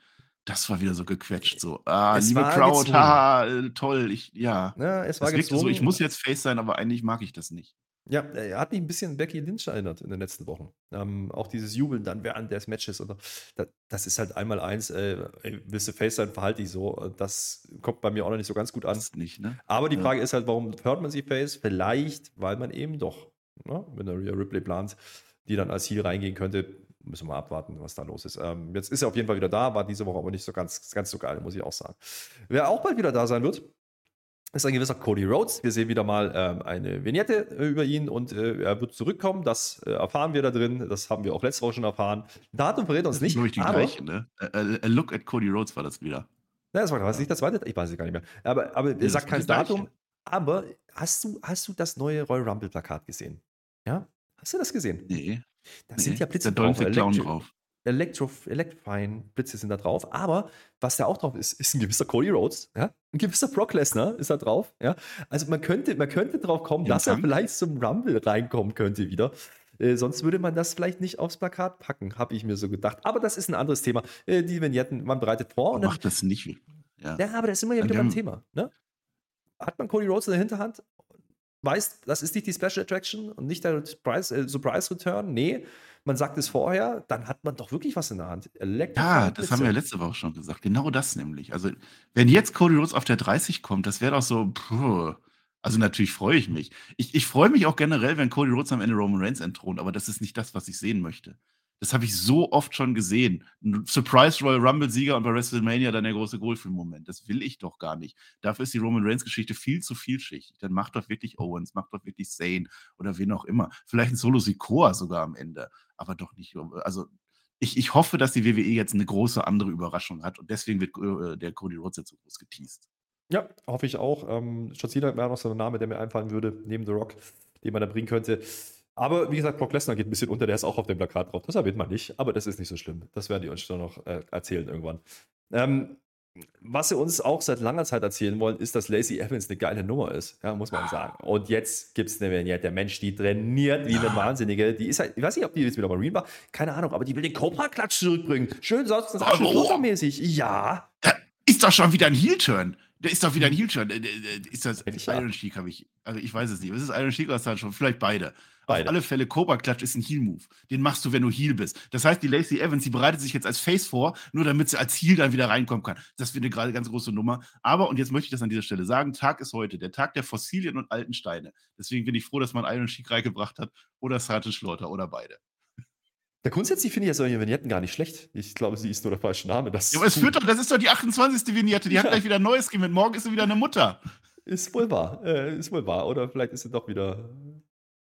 Das war wieder so gequetscht. So, ah, Es liebe war Crowd, haha, toll. Ich, ja. Ja, es war Das wirkte so, ich muss jetzt Face sein, aber eigentlich mag ich das nicht. Ja, er hat mich ein bisschen an Becky Lynch erinnert in den letzten Wochen. Ähm, auch dieses Jubeln dann während des Matches. Oder, das, das ist halt einmal eins, äh, willst du Face sein, verhalte dich so. Äh, Das kommt bei mir auch noch nicht so ganz gut an. Nicht, ne? Aber die Ja. Frage ist halt, warum hört man sie Face? Vielleicht, weil man eben doch, ne, wenn der Rhea Ripley plant, die dann als Heel reingehen könnte, müssen wir mal abwarten, was da los ist. Ähm, jetzt ist er auf jeden Fall wieder da, war diese Woche aber nicht so ganz, ganz so geil, muss ich auch sagen. Wer auch bald wieder da sein wird, ist ein gewisser Cody Rhodes. Wir sehen wieder mal ähm, eine Vignette äh, über ihn und äh, er wird zurückkommen. Das äh, erfahren wir da drin. Das haben wir auch letzte Woche schon erfahren. Datum verrät uns Das nicht. ich, die aber, gleiche, ne? A, a- a Look at Cody Rhodes war das wieder. Ja, das war was nicht das zweite. Ich weiß es gar nicht mehr. Aber, aber er sagt kein das Gleiche. Datum. Aber hast du, hast du das neue Royal Rumble Plakat gesehen? Ja? Hast du das gesehen? Nee. Da nee. sind ja Blitze Der drauf. the Clown drauf. Electro, Electrifying Blitze sind da drauf. Aber was da auch drauf ist, ist ein gewisser Cody Rhodes. Ja? Ein gewisser Brock Lesnar ist da drauf. Ja? Also man könnte, man könnte drauf kommen, Im dass er vielleicht zum Rumble reinkommen könnte wieder. Äh, sonst würde man das vielleicht nicht aufs Plakat packen, habe ich mir so gedacht. Aber das ist ein anderes Thema. Äh, die Vignetten, man bereitet vor. Und dann, Macht das nicht. Ja. ja, aber da sind wir ja Dann wieder beim haben- Thema. Ne? Hat man Cody Rhodes in der Hinterhand? Weiß, das ist nicht die Special Attraction und nicht der Surprise, äh, Surprise Return? Nee, man sagt es vorher, dann hat man doch wirklich was in der Hand. Ja, das haben wir letzte Woche schon gesagt. Genau das nämlich. Also, wenn jetzt Cody Rhodes auf der 30 kommt, das wäre doch so, puh. Also natürlich freue ich mich. Ich, ich freue mich auch generell, wenn Cody Rhodes am Ende Roman Reigns entthront, aber das ist nicht das, was ich sehen möchte. Das habe ich so oft schon gesehen. Ein Surprise Royal Rumble-Sieger und bei WrestleMania dann der große Goldfilm-Moment. Das will ich doch gar nicht. Dafür ist die Roman Reigns-Geschichte viel zu vielschichtig. Dann macht doch wirklich Owens, macht doch wirklich Zane oder wen auch immer. Vielleicht ein Solo Sikoa sogar am Ende, aber doch nicht. Also ich, ich hoffe, dass die WWE jetzt eine große andere Überraschung hat und deswegen wird äh, der Cody Rhodes jetzt so groß geteased. Ja, hoffe ich auch. Ähm, John wäre noch so ein Name, der mir einfallen würde, neben The Rock, den man da bringen könnte. Aber wie gesagt, Brock Lesnar geht ein bisschen unter, der ist auch auf dem Plakat drauf. Das erwähnt man nicht, aber das ist nicht so schlimm. Das werden die uns dann noch äh, erzählen irgendwann. Ähm, was sie uns auch seit langer Zeit erzählen wollen, ist, dass Lacey Evans eine geile Nummer ist, ja, muss man sagen. Und jetzt gibt es eine Vignette, der Mensch, die trainiert wie eine ah. Wahnsinnige. Die ist halt, ich weiß nicht, ob die jetzt wieder Marine war, keine Ahnung, aber die will den Cobra-Klatsch zurückbringen. Schön, sonst ist mäßig. Ja. Da ist doch schon wieder ein Heel-Turn. Der ist doch wieder ein Heel-Turn. Äh, äh, ist das Iron Sheik, habe ich. Also ich weiß es nicht. Ist es Iron Sheik oder ist das schon? Vielleicht beide. Beide. Auf alle Fälle, Cobra Clutch ist ein Heal-Move. Den machst du, wenn du Heal bist. Das heißt, die Lacey Evans, die bereitet sich jetzt als Face vor, nur damit sie als Heal dann wieder reinkommen kann. Das finde ich gerade ganz große Nummer. Aber, und jetzt möchte ich das an dieser Stelle sagen, Tag ist heute, der Tag der Fossilien und alten Steine. Deswegen bin ich froh, dass man Iron Sheik reingebracht hat oder Sergeant Schlaughter oder beide. Ja, grundsätzlich finde ich ja solche Vignetten gar nicht schlecht. Ich glaube, sie ist nur der falsche Name. Das ja, aber es führt doch, das ist doch die 28. Vignette. Die ja. hat gleich wieder ein neues Gimmick. Morgen ist sie wieder eine Mutter. Ist wohl wahr. Äh, ist wohl wahr. Oder vielleicht ist sie doch wieder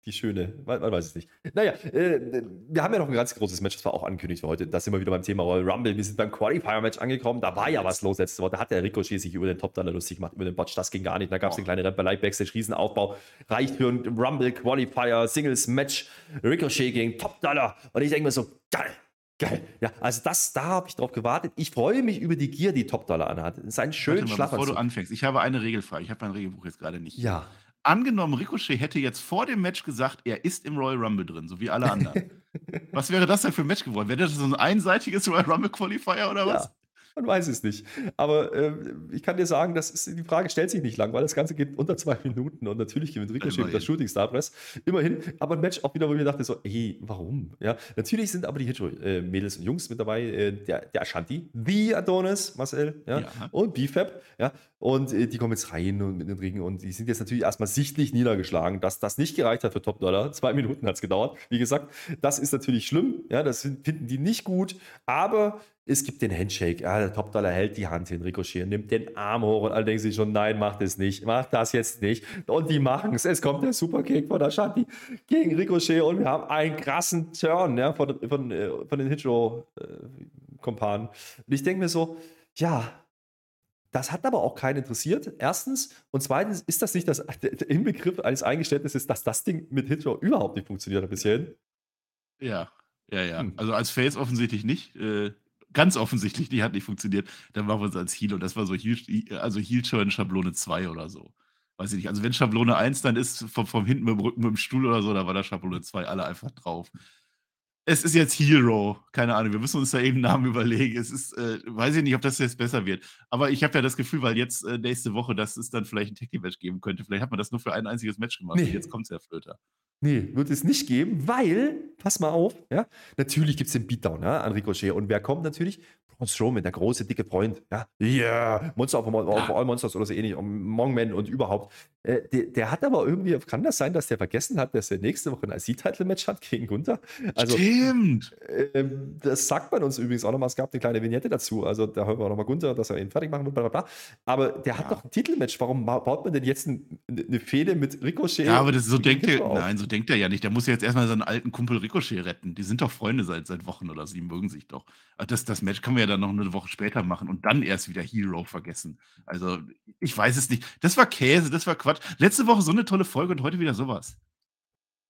die schöne, man, man, weiß es nicht. Naja, äh, wir haben ja noch ein ganz großes Match, das war auch angekündigt für heute. Da sind wir wieder beim Thema Royal Rumble. Wir sind beim Qualifier-Match angekommen. Da war ja was los letzte Woche. Da hat der Ricochet sich über den Top-Dollar lustig gemacht, über den Botch. Das ging gar nicht. Da gab es oh. eine kleine Rempelei, Backstage, Riesenaufbau. Reicht für ein Rumble Qualifier, Singles-Match. Ricochet gegen Top-Dollar. Und ich denke mir so, geil. Geil. Ja, also das, da habe ich drauf gewartet. Ich freue mich über die Gier, die Top Dollar anhat. Das ist ein schöner Schlafanzug. Bevor du anfängst, ich habe eine Regelfrage. Ich habe mein Regelbuch jetzt gerade nicht. Ja angenommen, Ricochet hätte jetzt vor dem Match gesagt, er ist im Royal Rumble drin, so wie alle anderen. was wäre das denn für ein Match geworden? Wäre das so ein einseitiges Royal Rumble Qualifier oder was? Ja. Man weiß es nicht. Aber äh, ich kann dir sagen, das ist, die Frage stellt sich nicht lang, weil das Ganze geht unter zwei Minuten und natürlich gewinnt Ricochet der Shooting Star Press. Immerhin, aber ein Match auch wieder, wo ich mir dachte, so, ey, warum? Ja, natürlich sind aber die Hitro-Mädels äh, und Jungs mit dabei, äh, der, der Ashanti, The Adonis, Marcel, ja, ja. und BFAB, ja, und äh, die kommen jetzt rein und mit den Ringen und die sind jetzt natürlich erstmal sichtlich niedergeschlagen, dass das nicht gereicht hat für Top Dollar. Zwei Minuten hat es gedauert. Wie gesagt, das ist natürlich schlimm, ja, das finden die nicht gut, aber es gibt den Handshake. Ja, der Top-Dollar hält die Hand hin, Ricochet, nimmt den Arm hoch und alle denken sich schon, nein, mach das nicht, mach das jetzt nicht. Und die machen es. Es kommt der Superkick von Ashanti gegen Ricochet und wir haben einen krassen Turn ja, von, von, äh, von den Hitro-Kompanen. Und ich denke mir so, ja, das hat aber auch keinen interessiert. Erstens. Und zweitens ist das nicht das der Inbegriff eines Eingeständnisses, dass das Ding mit Hitro überhaupt nicht funktioniert hat bisher. Ja, ja, ja. Hm. Also als Face offensichtlich nicht. Äh ganz offensichtlich, die hat nicht funktioniert. Dann machen wir es als Heal und das war so Heal, also Heal-Turn Schablone 2 oder so. Weiß ich nicht. Also wenn Schablone 1 dann ist, vom, vom hinten mit dem Rücken mit dem Stuhl oder so, da war da Schablone 2 alle einfach drauf. Es ist jetzt Hero. Keine Ahnung, wir müssen uns da eben Namen überlegen. Es ist, äh, weiß ich nicht, ob das jetzt besser wird. Aber ich habe ja das Gefühl, weil jetzt äh, nächste Woche, dass es dann vielleicht ein Techie-Match geben könnte. Vielleicht hat man das nur für ein einziges Match gemacht. Nee. Jetzt kommt es ja Flöter. Nee, wird es nicht geben, weil, pass mal auf, ja, natürlich gibt es den Beatdown ja, an Ricochet. Und wer kommt natürlich? Braun Strowman, der große, dicke Freund. Ja, yeah, Monster of, of All Monsters oder so ähnlich, Mongman und überhaupt. Äh, der, der, hat aber irgendwie, kann das sein, dass der vergessen hat, dass er nächste Woche ein IC-Title-Match hat gegen Gunther? Also, Stimmt. Äh, das sagt man uns übrigens auch nochmal. Es gab eine kleine Vignette dazu. Also da hören wir nochmal Gunther, dass er ihn fertig machen wird, bla bla bla. Aber der ja. hat doch ein Titelmatch. Warum baut man denn jetzt ein, eine Fehde mit Ricochet? Ja, aber das so denkt er, nein, so denkt er ja nicht. Der muss ja jetzt erstmal seinen alten Kumpel Ricochet retten. Die sind doch Freunde seit, seit Wochen oder sie mögen sich doch. Das, das Match können wir ja dann noch eine Woche später machen und dann erst wieder Hero vergessen. Also, ich weiß es nicht. Das war Käse, das war Quatsch. Letzte Woche so eine tolle Folge und heute wieder sowas.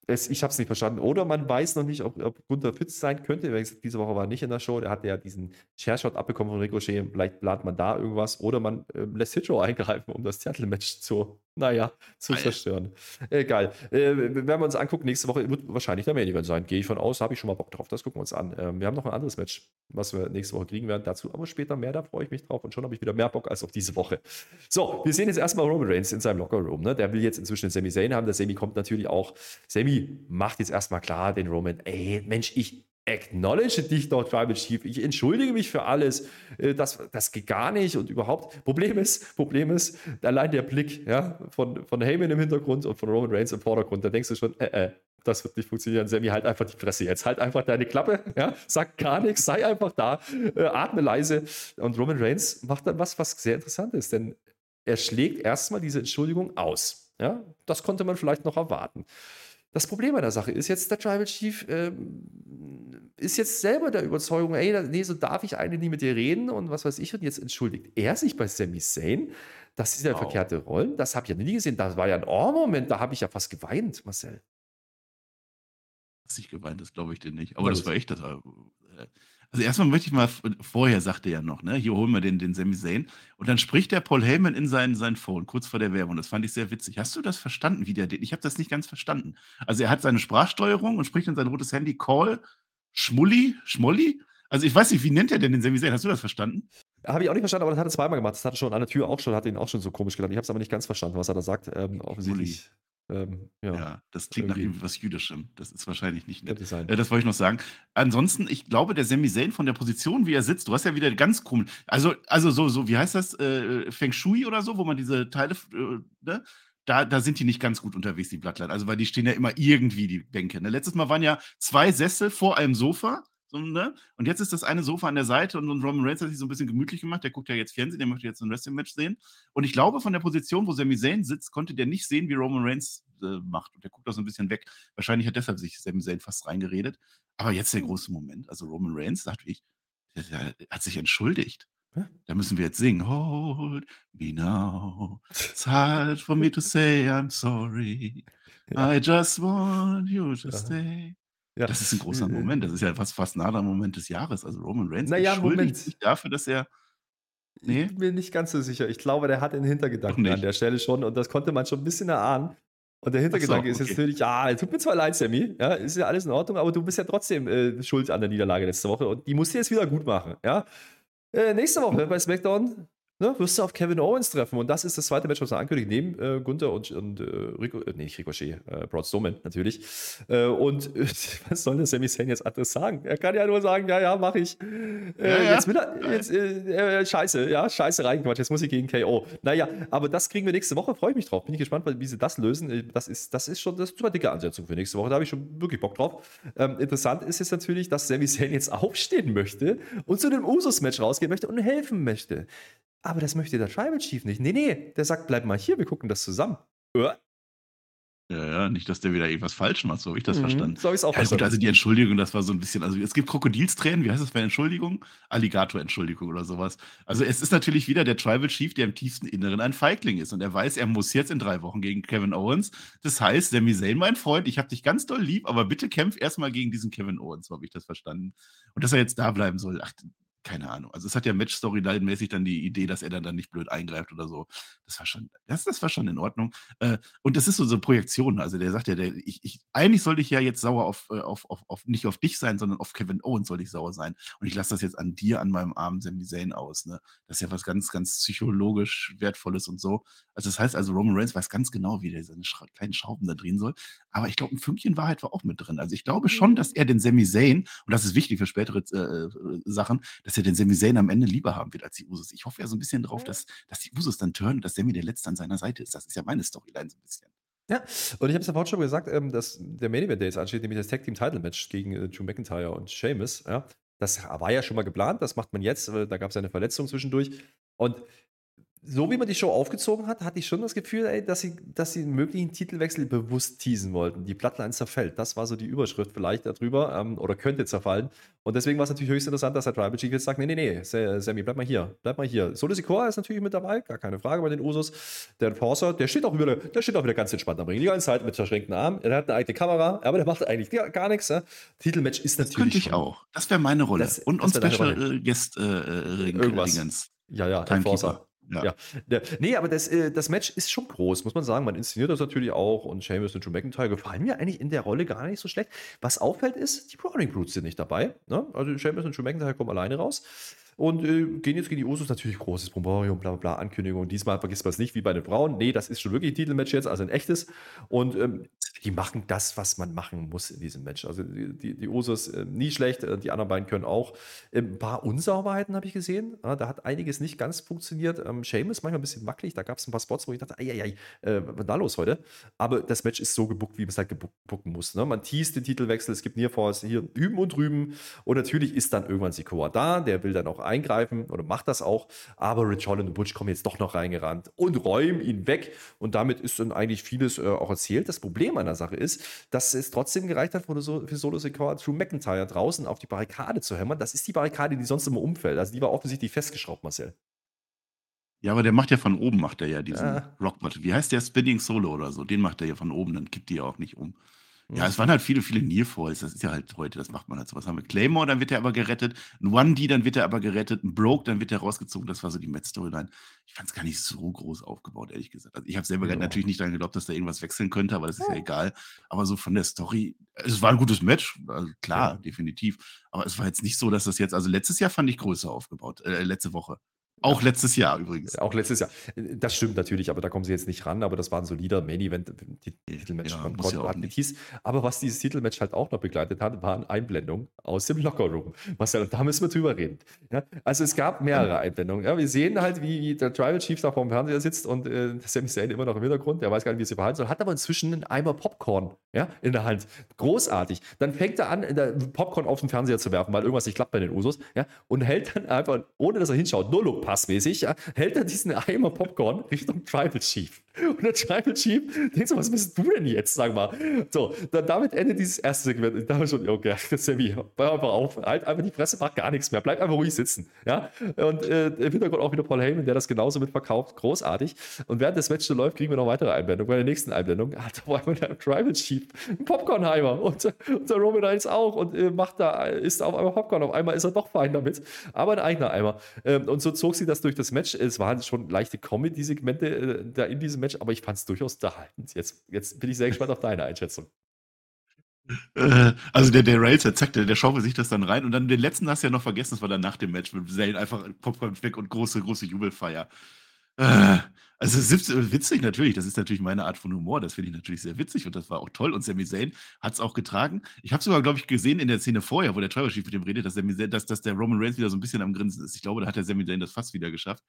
Es, ich habe es nicht verstanden. Oder man weiß noch nicht, ob, ob Gunther fit sein könnte. Diese Woche war er nicht in der Show. Der hatte ja diesen Chairshot abbekommen von Ricochet. Vielleicht plant man da irgendwas. Oder man äh, lässt Hitro eingreifen, um das Title-Match zu, naja, zu Geil. zerstören. Egal. Äh, wenn wir uns angucken, nächste Woche wird wahrscheinlich der Main Event sein. Gehe ich von aus. Habe ich schon mal Bock drauf. Das gucken wir uns an. Ähm, wir haben noch ein anderes Match, was wir nächste Woche kriegen werden. Dazu aber später mehr. Da freue ich mich drauf. Und schon habe ich wieder mehr Bock als auf diese Woche. So, wir sehen jetzt erstmal Roman Reigns in seinem Locker Room. Ne? Der will jetzt inzwischen Sami Zayn haben. Der Sami kommt natürlich auch. Sami macht jetzt erstmal klar den Roman, ey, Mensch, ich acknowledge dich doch, Tribal Chief. Ich entschuldige mich für alles. Äh, das, das geht gar nicht und überhaupt. Problem ist, Problem ist, allein der Blick ja, von, von Heyman im Hintergrund und von Roman Reigns im Vordergrund, da denkst du schon, äh, äh, das wird nicht funktionieren. Sammy, halt einfach die Fresse jetzt. Halt einfach deine Klappe, ja, sag gar nichts, sei einfach da, äh, atme leise. Und Roman Reigns macht dann was, was sehr interessant ist, denn er schlägt erstmal diese Entschuldigung aus. Ja, das konnte man vielleicht noch erwarten. Das Problem an der Sache ist jetzt, der Tribal Chief ähm, ist jetzt selber der Überzeugung, ey, nee, so darf ich eigentlich nie mit dir reden und was weiß ich. Und jetzt entschuldigt er sich bei Sami Zayn. Das ist ja wow. verkehrte Rollen. Das habe ich ja nie gesehen. Das war ja ein Ohr-Moment, da habe ich ja fast geweint, Marcel. Hast nicht geweint, das glaube ich dir nicht. Aber das war echt das war, äh also erstmal möchte ich mal vorher sagte er noch, ne: „Hier holen wir den den Sami Zayn.“ Und dann spricht der Paul Heyman in sein sein Phone kurz vor der Werbung. Das fand ich sehr witzig. Hast du das verstanden, wie der den ich habe das nicht ganz verstanden. Also, er hat seine Sprachsteuerung und spricht in sein rotes Handy: „Call Schmulli Schmolli?“ Also, ich weiß nicht, wie nennt er denn den Sami Zayn? Hast du das verstanden? Habe ich auch nicht verstanden, aber das hat er zweimal gemacht. Das hat er schon an der Tür auch schon hat ihn auch schon so komisch genannt. Ich habe es aber nicht ganz verstanden, was er da sagt. Ähm, offensichtlich ähm, ja. Ja, das klingt nach irgendwie. was Jüdischem. Das ist wahrscheinlich nicht nett. sein. Äh, das wollte ich noch sagen. Ansonsten, ich glaube, der Sami Zayn von der Position, wie er sitzt, du hast ja wieder ganz komisch. Also, also so, so, wie heißt das? Äh, Feng Shui oder so, wo man diese Teile, äh, ne? Da, da sind die nicht ganz gut unterwegs, die Blattline. Also, weil die stehen ja immer irgendwie, die Bänke. Ne? Letztes Mal waren ja zwei Sessel vor einem Sofa so, ne? Und jetzt ist das eine Sofa an der Seite und, und Roman Reigns hat sich so ein bisschen gemütlich gemacht. Der guckt ja jetzt Fernsehen, der möchte jetzt ein Wrestling-Match sehen. Und ich glaube, von der Position, wo Sami Zayn sitzt, konnte der nicht sehen, wie Roman Reigns äh, macht. Und der guckt auch so ein bisschen weg. Wahrscheinlich hat deshalb sich Sami Zayn fast reingeredet. Aber jetzt der große Moment. Also Roman Reigns sagt, ich, der, der hat sich entschuldigt. Da müssen wir jetzt singen. Hold me now. It's hard for me to say I'm sorry. I just want you to stay. Ja. Das ist ein großer Moment. Das ist ja fast, fast nah am Moment des Jahres. Also Roman Reigns naja, entschuldigt Moment. sich dafür, dass er. Nee? Ich bin mir nicht ganz so sicher. Ich glaube, der hat den Hintergedanken an der Stelle schon und das konnte man schon ein bisschen erahnen. Und der Hintergedanke so, okay. ist jetzt natürlich, ja, tut mir zwar leid, Sammy, ja, ist ja alles in Ordnung, aber du bist ja trotzdem äh, schuld an der Niederlage letzte Woche und die musst du jetzt wieder gut machen, ja. Äh, nächste Woche bei SmackDown ne, wirst du auf Kevin Owens treffen. Und das ist das zweite Match, was er ankündigt, neben äh, Gunther und, und äh, Rico, äh, nee, nicht Ricochet, äh, Braun Strowman natürlich. Äh, und was soll der Sami Zayn jetzt anderes sagen? Er kann ja nur sagen, ja, ja, mach ich. Äh, ja, ja. Jetzt will er, jetzt, äh, scheiße, ja, scheiße reingequatscht, jetzt muss ich gegen KO. Naja, aber das kriegen wir nächste Woche, freue ich mich drauf. Bin ich gespannt, wie sie das lösen. Das ist, das ist schon, das ist super dicke Ansetzung für nächste Woche, da habe ich schon wirklich Bock drauf. Ähm, interessant ist jetzt natürlich, dass Sami Zayn jetzt aufstehen möchte und zu dem Usus-Match rausgehen möchte und helfen möchte. Aber das möchte der Tribal Chief nicht. Nee, nee, der sagt, bleib mal hier, wir gucken das zusammen. Ja, ja, nicht, dass der wieder irgendwas falsch macht, so habe ich das mhm, verstanden. So habe ich es auch ja, verstanden. Gut, also die Entschuldigung, das war so ein bisschen, also es gibt Krokodilstränen, wie heißt das bei Entschuldigung? Alligator-Entschuldigung oder sowas. Also es ist natürlich wieder der Tribal Chief, der im tiefsten Inneren ein Feigling ist und er weiß, er muss jetzt in drei Wochen gegen Kevin Owens. Das heißt, Sami Zayn, mein Freund, ich habe dich ganz doll lieb, aber bitte kämpf erstmal gegen diesen Kevin Owens, so habe ich das verstanden. Und dass er jetzt da bleiben soll, ach, keine Ahnung. Also es hat ja Match-Storyline-mäßig dann die Idee, dass er dann, dann nicht blöd eingreift oder so. Das war schon, das, das war schon in Ordnung. Äh, und das ist so so Projektion. Also der sagt ja, der, ich, ich, eigentlich sollte ich ja jetzt sauer auf, äh, auf, auf, auf, nicht auf dich sein, sondern auf Kevin Owens soll ich sauer sein. Und ich lasse das jetzt an dir, an meinem armen Sami Zayn aus. Ne? Das ist ja was ganz, ganz psychologisch Wertvolles und so. Also das heißt also, Roman Reigns weiß ganz genau, wie der seine Schra kleinen Schrauben da drehen soll. Aber ich glaube, ein Fünkchen Wahrheit war auch mit drin. Also ich glaube schon, dass er den Sami Zayn, und das ist wichtig für spätere äh, äh Sachen, dass dass er den Sami Zayn am Ende lieber haben wird als die Usos. Ich hoffe ja so ein bisschen drauf, dass, dass die Usos dann turnen und dass Sami der Letzte an seiner Seite ist. Das ist ja meine Storyline so ein bisschen. Ja, und ich habe es ja vorhin schon gesagt, ähm, dass der Main Event, der jetzt ansteht, nämlich das Tag Team Title Match gegen äh, Drew McIntyre und Sheamus, ja, das war ja schon mal geplant, das macht man jetzt, äh, da gab es eine Verletzung zwischendurch. Und so wie man die Show aufgezogen hat, hatte ich schon das Gefühl, ey, dass, sie, dass sie einen möglichen Titelwechsel bewusst teasen wollten. Die Plattline zerfällt. Das war so die Überschrift vielleicht darüber ähm, oder könnte zerfallen. Und deswegen war es natürlich höchst interessant, dass der Tribal Chief jetzt sagt: Nee, nee, nee, Sammy, bleib mal hier, bleib mal hier. Solo Sikoa ist natürlich mit dabei, gar keine Frage bei den Usos. Der Enforcer, der steht auch wieder, der steht auch wieder ganz entspannt am Ring. Die ganze Zeit mit verschränkten Armen. Er hat eine eigene Kamera, aber der macht eigentlich gar, nichts. Ja? Titelmatch ist natürlich. Das könnte ich auch. Das wäre meine Rolle. Das, Und, und Special Guest äh, äh, Irgendwas. Ja, ja, Enforcer. Ja. ja. Nee, aber das, äh, das Match ist schon groß, muss man sagen. Man inszeniert das natürlich auch und Sheamus und Drew McIntyre gefallen mir eigentlich in der Rolle gar nicht so schlecht. Was auffällt ist, die Browning Brutes sind nicht dabei. Ne? Also Sheamus und Drew McIntyre kommen alleine raus und äh, gehen jetzt gegen die Usos. Natürlich großes Bromborium, bla bla bla, Ankündigung. Diesmal vergisst man es nicht wie bei den Frauen. Nee, das ist schon wirklich ein Titelmatch jetzt, also ein echtes. Und ähm, die machen das, was man machen muss in diesem Match. Also die, die Usos äh, nie schlecht, äh, die anderen beiden können auch. Ähm, ein paar Unsauberheiten habe ich gesehen. Ja, da hat einiges nicht ganz funktioniert. Ähm, Seamus manchmal ein bisschen wackelig. Da gab es ein paar Spots, wo ich dachte, ei, ei, ei, äh, was da los heute? Aber das Match ist so gebuckt, wie man es halt gebucken muss. Ne? Man teast den Titelwechsel, es gibt Nearforce hier hüben und drüben. Und natürlich ist dann irgendwann Sikoa da. Der will dann auch eingreifen oder macht das auch. Aber Rich Holland und Butch kommen jetzt doch noch reingerannt und räumen ihn weg. Und damit ist dann eigentlich vieles äh, auch erzählt. Das Problem an der Sache ist, dass es trotzdem gereicht hat, für Solo Sikoa Drew McIntyre draußen auf die Barrikade zu hämmern. Das ist die Barrikade, die sonst immer umfällt. Also die war offensichtlich festgeschraubt, Marcel. Ja, aber der macht ja von oben, macht er ja diesen ja. Rockbot. Wie heißt der Spinning Solo oder so? Den macht er ja von oben, dann kippt die ja auch nicht um. Ja, es waren halt viele, viele Nearfalls. Das ist ja halt heute, das macht man halt so. Was haben wir? Claymore, dann wird er aber gerettet. Ein 1D, dann wird er aber gerettet. Ein Broke, dann wird er rausgezogen. Das war so die Met-Storyline. Ich fand es gar nicht so groß aufgebaut, ehrlich gesagt. Also ich habe selber ja. natürlich nicht daran geglaubt, dass da irgendwas wechseln könnte, aber das ist ja, ja egal. Aber so von der Story, es war ein gutes Match, also klar, ja. definitiv. Aber es war jetzt nicht so, dass das jetzt, also letztes Jahr fand ich größer aufgebaut, äh, letzte Woche. Auch letztes Jahr übrigens. Auch letztes Jahr. Das stimmt natürlich, aber da kommen sie jetzt nicht ran. Aber das war ein solider Main-Event, Titelmatch ja, von Gott ja hieß. Aber was dieses Titelmatch halt auch noch begleitet hat, waren Einblendungen aus dem Lockerroom. Marcel, da müssen wir drüber reden. Ja, also es gab mehrere Einblendungen. Ja, wir sehen halt, wie, der Tribal Chief da vor dem Fernseher sitzt und äh, Sami Zayn immer noch im Hintergrund. Der weiß gar nicht, wie sich verhalten soll. Hat aber inzwischen einen Eimer Popcorn ja, in der Hand. Großartig. Dann fängt er an, Popcorn auf den Fernseher zu werfen, weil irgendwas nicht klappt bei den Usos. Ja, und hält dann einfach, ohne dass er hinschaut, nur Look passmäßig, ja, hält er diesen Eimer Popcorn Richtung Tribal Chief. Und der Tribal Chief denkt so, was bist du denn jetzt, sag mal. So, dann damit endet dieses erste Segment. Ich dachte schon, okay, Sammy, hör einfach auf, halt einfach die Fresse, mach gar nichts mehr, bleib einfach ruhig sitzen. Ja? Und äh, im Hintergrund auch wieder Paul Heyman, der das genauso mitverkauft, großartig. Und während das Match so läuft, kriegen wir noch weitere Einblendungen. Bei der nächsten Einblendung hat auf einmal der Tribal Chief einen Popcornheimer und, und der Roman Reigns auch und äh, macht da, ist auf einmal Popcorn. Auf einmal ist er doch fein damit, aber ein eigener Eimer. Ähm, und so zog sie das durch das Match. Es waren schon leichte Comedy-Segmente äh, da in diesem Match, aber ich fand es durchaus unterhaltend. Jetzt, jetzt bin ich sehr gespannt auf deine Einschätzung. Äh, also der, der Rails, zack, der, der schaufelt sich das dann rein und dann den letzten hast du ja noch vergessen, das war dann nach dem Match mit Zane einfach Popcorn weg und große, große Jubelfeier. Äh, also witzig natürlich, das ist natürlich meine Art von Humor, das finde ich natürlich sehr witzig und das war auch toll und Sami Zayn hat es auch getragen. Ich habe sogar, glaube ich, gesehen in der Szene vorher, wo der Trevor Chief mit dem redet, dass, Zayn, dass, dass der Roman Reigns wieder so ein bisschen am Grinsen ist. Ich glaube, da hat der Sami Zayn das fast wieder geschafft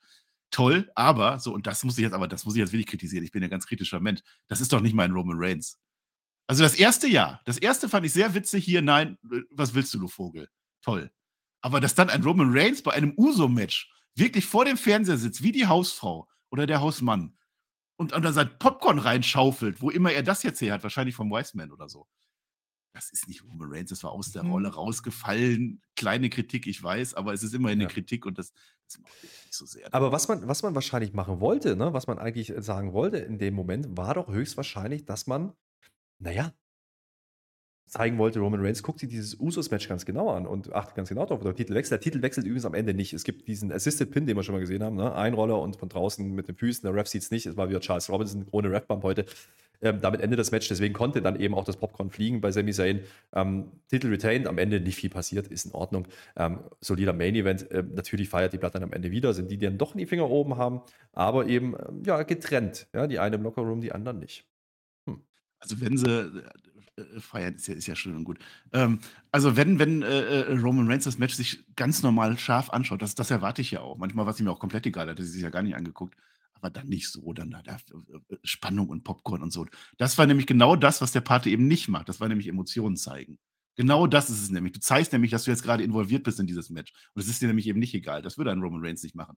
toll, aber so, und das muss ich jetzt, aber das muss ich jetzt wirklich kritisieren. Ich bin ja ganz kritischer Mensch. Das ist doch nicht mein Roman Reigns. Also das erste Jahr, das erste fand ich sehr witzig hier, nein, äh, was willst du, du Vogel? Toll. Aber dass dann ein Roman Reigns bei einem Uso-Match wirklich vor dem Fernseher sitzt, wie die Hausfrau oder der Hausmann, und, und dann sein Popcorn reinschaufelt, wo immer er das jetzt her hat, wahrscheinlich vom Wiseman oder so das ist nicht Roman Reigns, das war aus der mhm. Rolle rausgefallen. Kleine Kritik, ich weiß, aber es ist immerhin eine ja. Kritik und das, das macht nicht so sehr. Aber was man, was man wahrscheinlich machen wollte, ne, was man eigentlich sagen wollte in dem Moment, war doch höchstwahrscheinlich, dass man, naja, zeigen wollte, Roman Reigns guckt sich dieses Usos-Match ganz genau an und achtet ganz genau darauf, der Titel wechselt. Der Titel wechselt übrigens am Ende nicht. Es gibt diesen Assisted Pin, den wir schon mal gesehen haben, ne? Einroller und von draußen mit den Füßen, der Ref sieht es nicht. Es war wieder Charles Robinson ohne Ref-Bump heute. Ähm, damit endet das Match, deswegen konnte dann eben auch das Popcorn fliegen bei Sami Zayn. Ähm, Titel retained, am Ende nicht viel passiert, ist in Ordnung. Ähm, solider Main-Event. Ähm, natürlich feiert die Blatt dann am Ende wieder, sind die, die dann doch die Finger oben haben, aber eben ähm, ja, getrennt. Ja? Die eine im Lockerroom, die anderen nicht. Hm. Also wenn sie äh, feiern ist ja, ist ja schön und gut. Ähm, also wenn, wenn äh, äh, Roman Reigns das Match sich ganz normal scharf anschaut, das, das erwarte ich ja auch. Manchmal war es ihm auch komplett egal, hat er sich ja gar nicht angeguckt. Aber dann nicht so, dann da, da äh, Spannung und Popcorn und so. Das war nämlich genau das, was der Pate eben nicht macht. Das war nämlich Emotionen zeigen. Genau das ist es nämlich. Du zeigst nämlich, dass du jetzt gerade involviert bist in dieses Match. Und es ist dir nämlich eben nicht egal. Das würde ein Roman Reigns nicht machen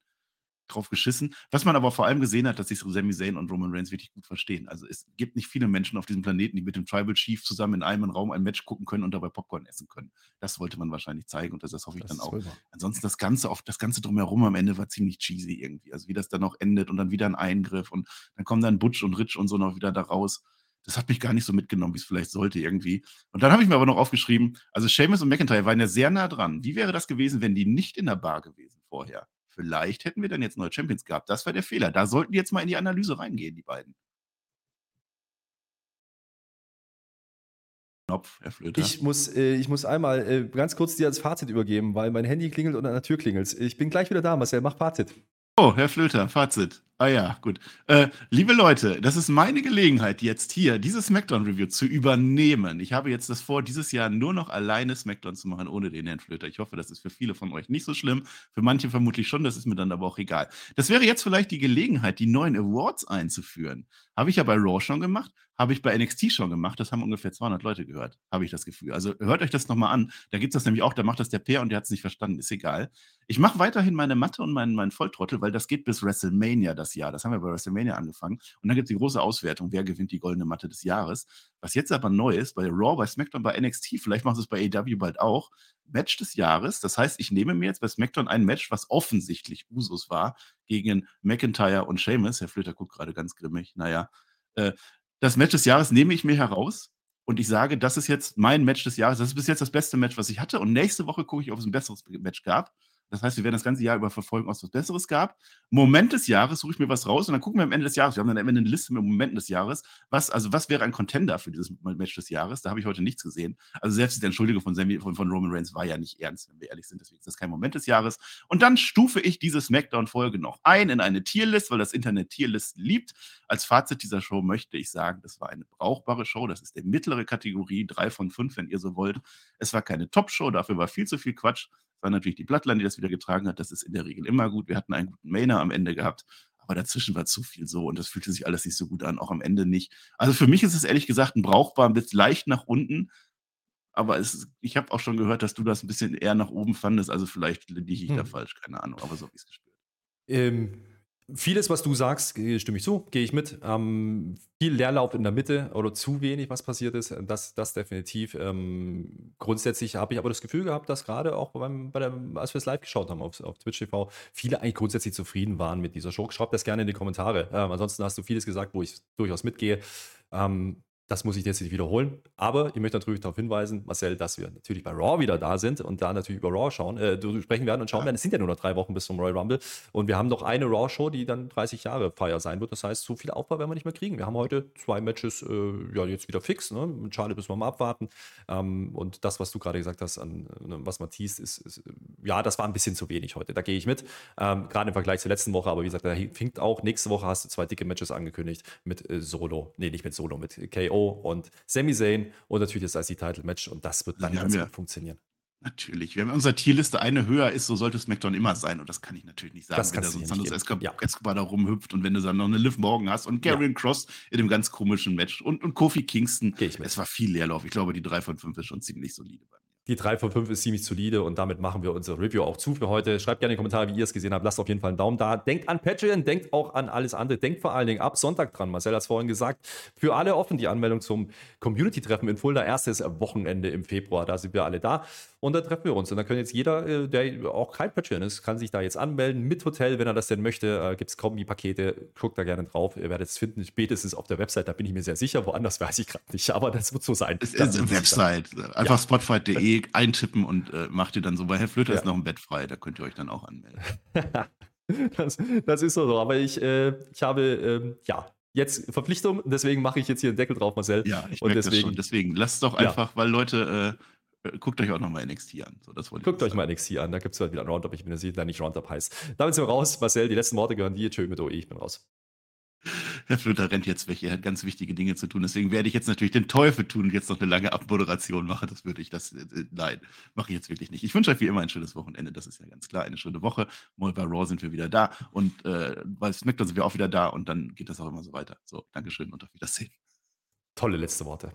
drauf geschissen. Was man aber vor allem gesehen hat, dass sich so Sami Zayn und Roman Reigns wirklich gut verstehen. Also es gibt nicht viele Menschen auf diesem Planeten, die mit dem Tribal Chief zusammen in einem Raum ein Match gucken können und dabei Popcorn essen können. Das wollte man wahrscheinlich zeigen und das, das hoffe ich das dann auch. Rüber. Ansonsten das Ganze, auf, das Ganze drumherum am Ende war ziemlich cheesy irgendwie. Also wie das dann noch endet und dann wieder ein Eingriff und dann kommen dann Butch und Rich und so noch wieder da raus. Das hat mich gar nicht so mitgenommen, wie es vielleicht sollte irgendwie. Und dann habe ich mir aber noch aufgeschrieben, also Seamus und McIntyre waren ja sehr nah dran. Wie wäre das gewesen, wenn die nicht in der Bar gewesen vorher? Vielleicht hätten wir dann jetzt neue Champions gehabt. Das wäre der Fehler. Da sollten die jetzt mal in die Analyse reingehen, die beiden. Knopf, Herr Flöter. Ich muss, äh, ich muss einmal äh, ganz kurz dir das Fazit übergeben, weil mein Handy klingelt und an der Tür klingelt. Ich bin gleich wieder da, Marcel. Mach Fazit. Oh, Herr Flöter, Fazit. Ah ja, gut. Äh, liebe Leute, das ist meine Gelegenheit, jetzt hier dieses Smackdown-Review zu übernehmen. Ich habe jetzt das vor, dieses Jahr nur noch alleine Smackdown zu machen, ohne den Herrn Flöter. Ich hoffe, das ist für viele von euch nicht so schlimm. Für manche vermutlich schon, das ist mir dann aber auch egal. Das wäre jetzt vielleicht die Gelegenheit, die neuen Awards einzuführen. Habe ich ja bei Raw schon gemacht, habe ich bei NXT schon gemacht. Das haben ungefähr 200 Leute gehört, habe ich das Gefühl. Also hört euch das nochmal an. Da gibt es das nämlich auch, da macht das der Peer und der hat es nicht verstanden, ist egal. Ich mache weiterhin meine Matte und meinen, meinen Volltrottel, weil das geht bis WrestleMania das Jahr. Das haben wir bei WrestleMania angefangen. Und dann gibt es die große Auswertung, wer gewinnt die goldene Matte des Jahres. Was jetzt aber neu ist, bei Raw, bei SmackDown, bei NXT, vielleicht machen sie es bei AW bald auch, Match des Jahres. Das heißt, ich nehme mir jetzt bei SmackDown ein Match, was offensichtlich Usus war, gegen McIntyre und Sheamus. Herr Flöter guckt gerade ganz grimmig. Naja, äh, das Match des Jahres nehme ich mir heraus Und ich sage, das ist jetzt mein Match des Jahres. Das ist bis jetzt das beste Match, was ich hatte. Und nächste Woche gucke ich, ob es ein besseres Match gab. Das heißt, wir werden das ganze Jahr über verfolgen, ob es was Besseres gab. Moment des Jahres suche ich mir was raus und dann gucken wir am Ende des Jahres. Wir haben dann am Ende eine Liste mit Momenten des Jahres. Was, also was wäre ein Contender für dieses Match des Jahres? Da habe ich heute nichts gesehen. Also selbst die Entschuldigung von, von, von Roman Reigns war ja nicht ernst, wenn wir ehrlich sind. Deswegen ist das kein Moment des Jahres. Und dann stufe ich diese Smackdown-Folge noch ein in eine Tierlist, weil das Internet Tierlisten liebt. Als Fazit dieser Show möchte ich sagen, das war eine brauchbare Show. Das ist der mittlere Kategorie, drei von fünf, wenn ihr so wollt. Es war keine Top-Show, dafür war viel zu viel Quatsch war natürlich die Bloodline, die das wieder getragen hat. Das ist in der Regel immer gut. Wir hatten einen guten Mainer am Ende gehabt. Aber dazwischen war zu viel so und das fühlte sich alles nicht so gut an, auch am Ende nicht. Also für mich ist es ehrlich gesagt ein brauchbar, ein leicht nach unten. Aber es, ich habe auch schon gehört, dass du das ein bisschen eher nach oben fandest. Also vielleicht liege ich hm. da falsch, keine Ahnung, aber so habe ich es gespürt. Ähm, Vieles, was du sagst, stimme ich zu, gehe ich mit. Ähm, viel Leerlauf in der Mitte oder zu wenig, was passiert ist, das, das definitiv. Ähm, grundsätzlich habe ich aber das Gefühl gehabt, dass gerade auch beim, bei der, als wir es live geschaut haben auf, auf Twitch TV, viele eigentlich grundsätzlich zufrieden waren mit dieser Show. Schreibt das gerne in die Kommentare. Ähm, ansonsten hast du vieles gesagt, wo ich durchaus mitgehe. Ähm, das muss ich jetzt nicht wiederholen. Aber ich möchte natürlich darauf hinweisen, Marcel, dass wir natürlich bei Raw wieder da sind und da natürlich über Raw schauen, äh, sprechen werden und schauen ja. werden. Es sind ja nur noch drei Wochen bis zum Royal Rumble. Und wir haben noch eine Raw-Show, die dann 30 Jahre Feier sein wird. Das heißt, so viel Aufbau werden wir nicht mehr kriegen. Wir haben heute zwei Matches äh, ja, jetzt wieder fix. Ne? Mit Charlie müssen wir mal abwarten. Ähm, und das, was du gerade gesagt hast, an, ne, was Matthias ist, ist, ja, das war ein bisschen zu wenig heute. Da gehe ich mit. Ähm, gerade im Vergleich zur letzten Woche. Aber wie gesagt, da hinkt auch. Nächste Woche hast du zwei dicke Matches angekündigt mit äh, Solo. Nee, nicht mit Solo, mit KO und Sami Zayn und natürlich das IC-Title-Match und das wird dann ganz gut funktionieren. Natürlich. Wenn unsere Tierliste eine höher ist, so sollte SmackDown immer sein. Und das kann ich natürlich nicht sagen, das wenn da so Santos Escobar, ja. Escobar da rumhüpft und wenn du dann noch eine Liv Morgan hast und Karrion ja. Cross in dem ganz komischen Match und, und Kofi Kingston. Es war viel Leerlauf. Ich glaube, die 3 von 5 ist schon ziemlich solide bei mir. Die 3 von 5 ist ziemlich solide und damit machen wir unsere Review auch zu für heute. Schreibt gerne in die Kommentare, wie ihr es gesehen habt. Lasst auf jeden Fall einen Daumen da. Denkt an Patreon, denkt auch an alles andere. Denkt vor allen Dingen ab Sonntag dran. Marcel hat es vorhin gesagt. Für alle offen die Anmeldung zum Community-Treffen in Fulda. Erstes Wochenende im Februar. Da sind wir alle da. Und da treffen wir uns. Und da kann jetzt jeder, äh, der auch kein Patreon ist, kann sich da jetzt anmelden. Mit Hotel, wenn er das denn möchte. Äh, Gibt es Kombi-Pakete. Guckt da gerne drauf. Ihr werdet es finden. Spätestens auf der Website. Da bin ich mir sehr sicher. Woanders weiß ich gerade nicht. Aber das wird so sein. Es ist eine Website. Einfach ja. spotfight.de eintippen und äh, macht ihr dann so, weil Herr Flöter ja. ist noch ein Bett frei, da könnt ihr euch dann auch anmelden. das, das, ist so, aber ich, äh, ich habe, ähm, ja, jetzt Verpflichtung, deswegen mache ich jetzt hier einen Deckel drauf, Marcel. Ja, ich und deswegen, schon. Deswegen lasst doch einfach, ja. weil Leute, äh, guckt euch auch nochmal NXT an. So, das guckt euch mal NXT an, da gibt es halt wieder ein Roundup. Ich bin mir sicher, nicht Roundup heißt. Damit sind wir raus. Marcel, die letzten Worte gehören dir. Tschö mit OE, ich bin raus. Herr Flöter rennt jetzt weg, er hat ganz wichtige Dinge zu tun. Deswegen werde ich jetzt natürlich den Teufel tun und jetzt noch eine lange Abmoderation machen. Das würde ich, das, äh, nein, mache ich jetzt wirklich nicht. Ich wünsche euch wie immer ein schönes Wochenende, das ist ja ganz klar, eine schöne Woche. Mal bei Raw sind wir wieder da und äh, bei SmackDown sind wir auch wieder da und dann geht das auch immer so weiter. So, Dankeschön und auf Wiedersehen. Tolle letzte Worte.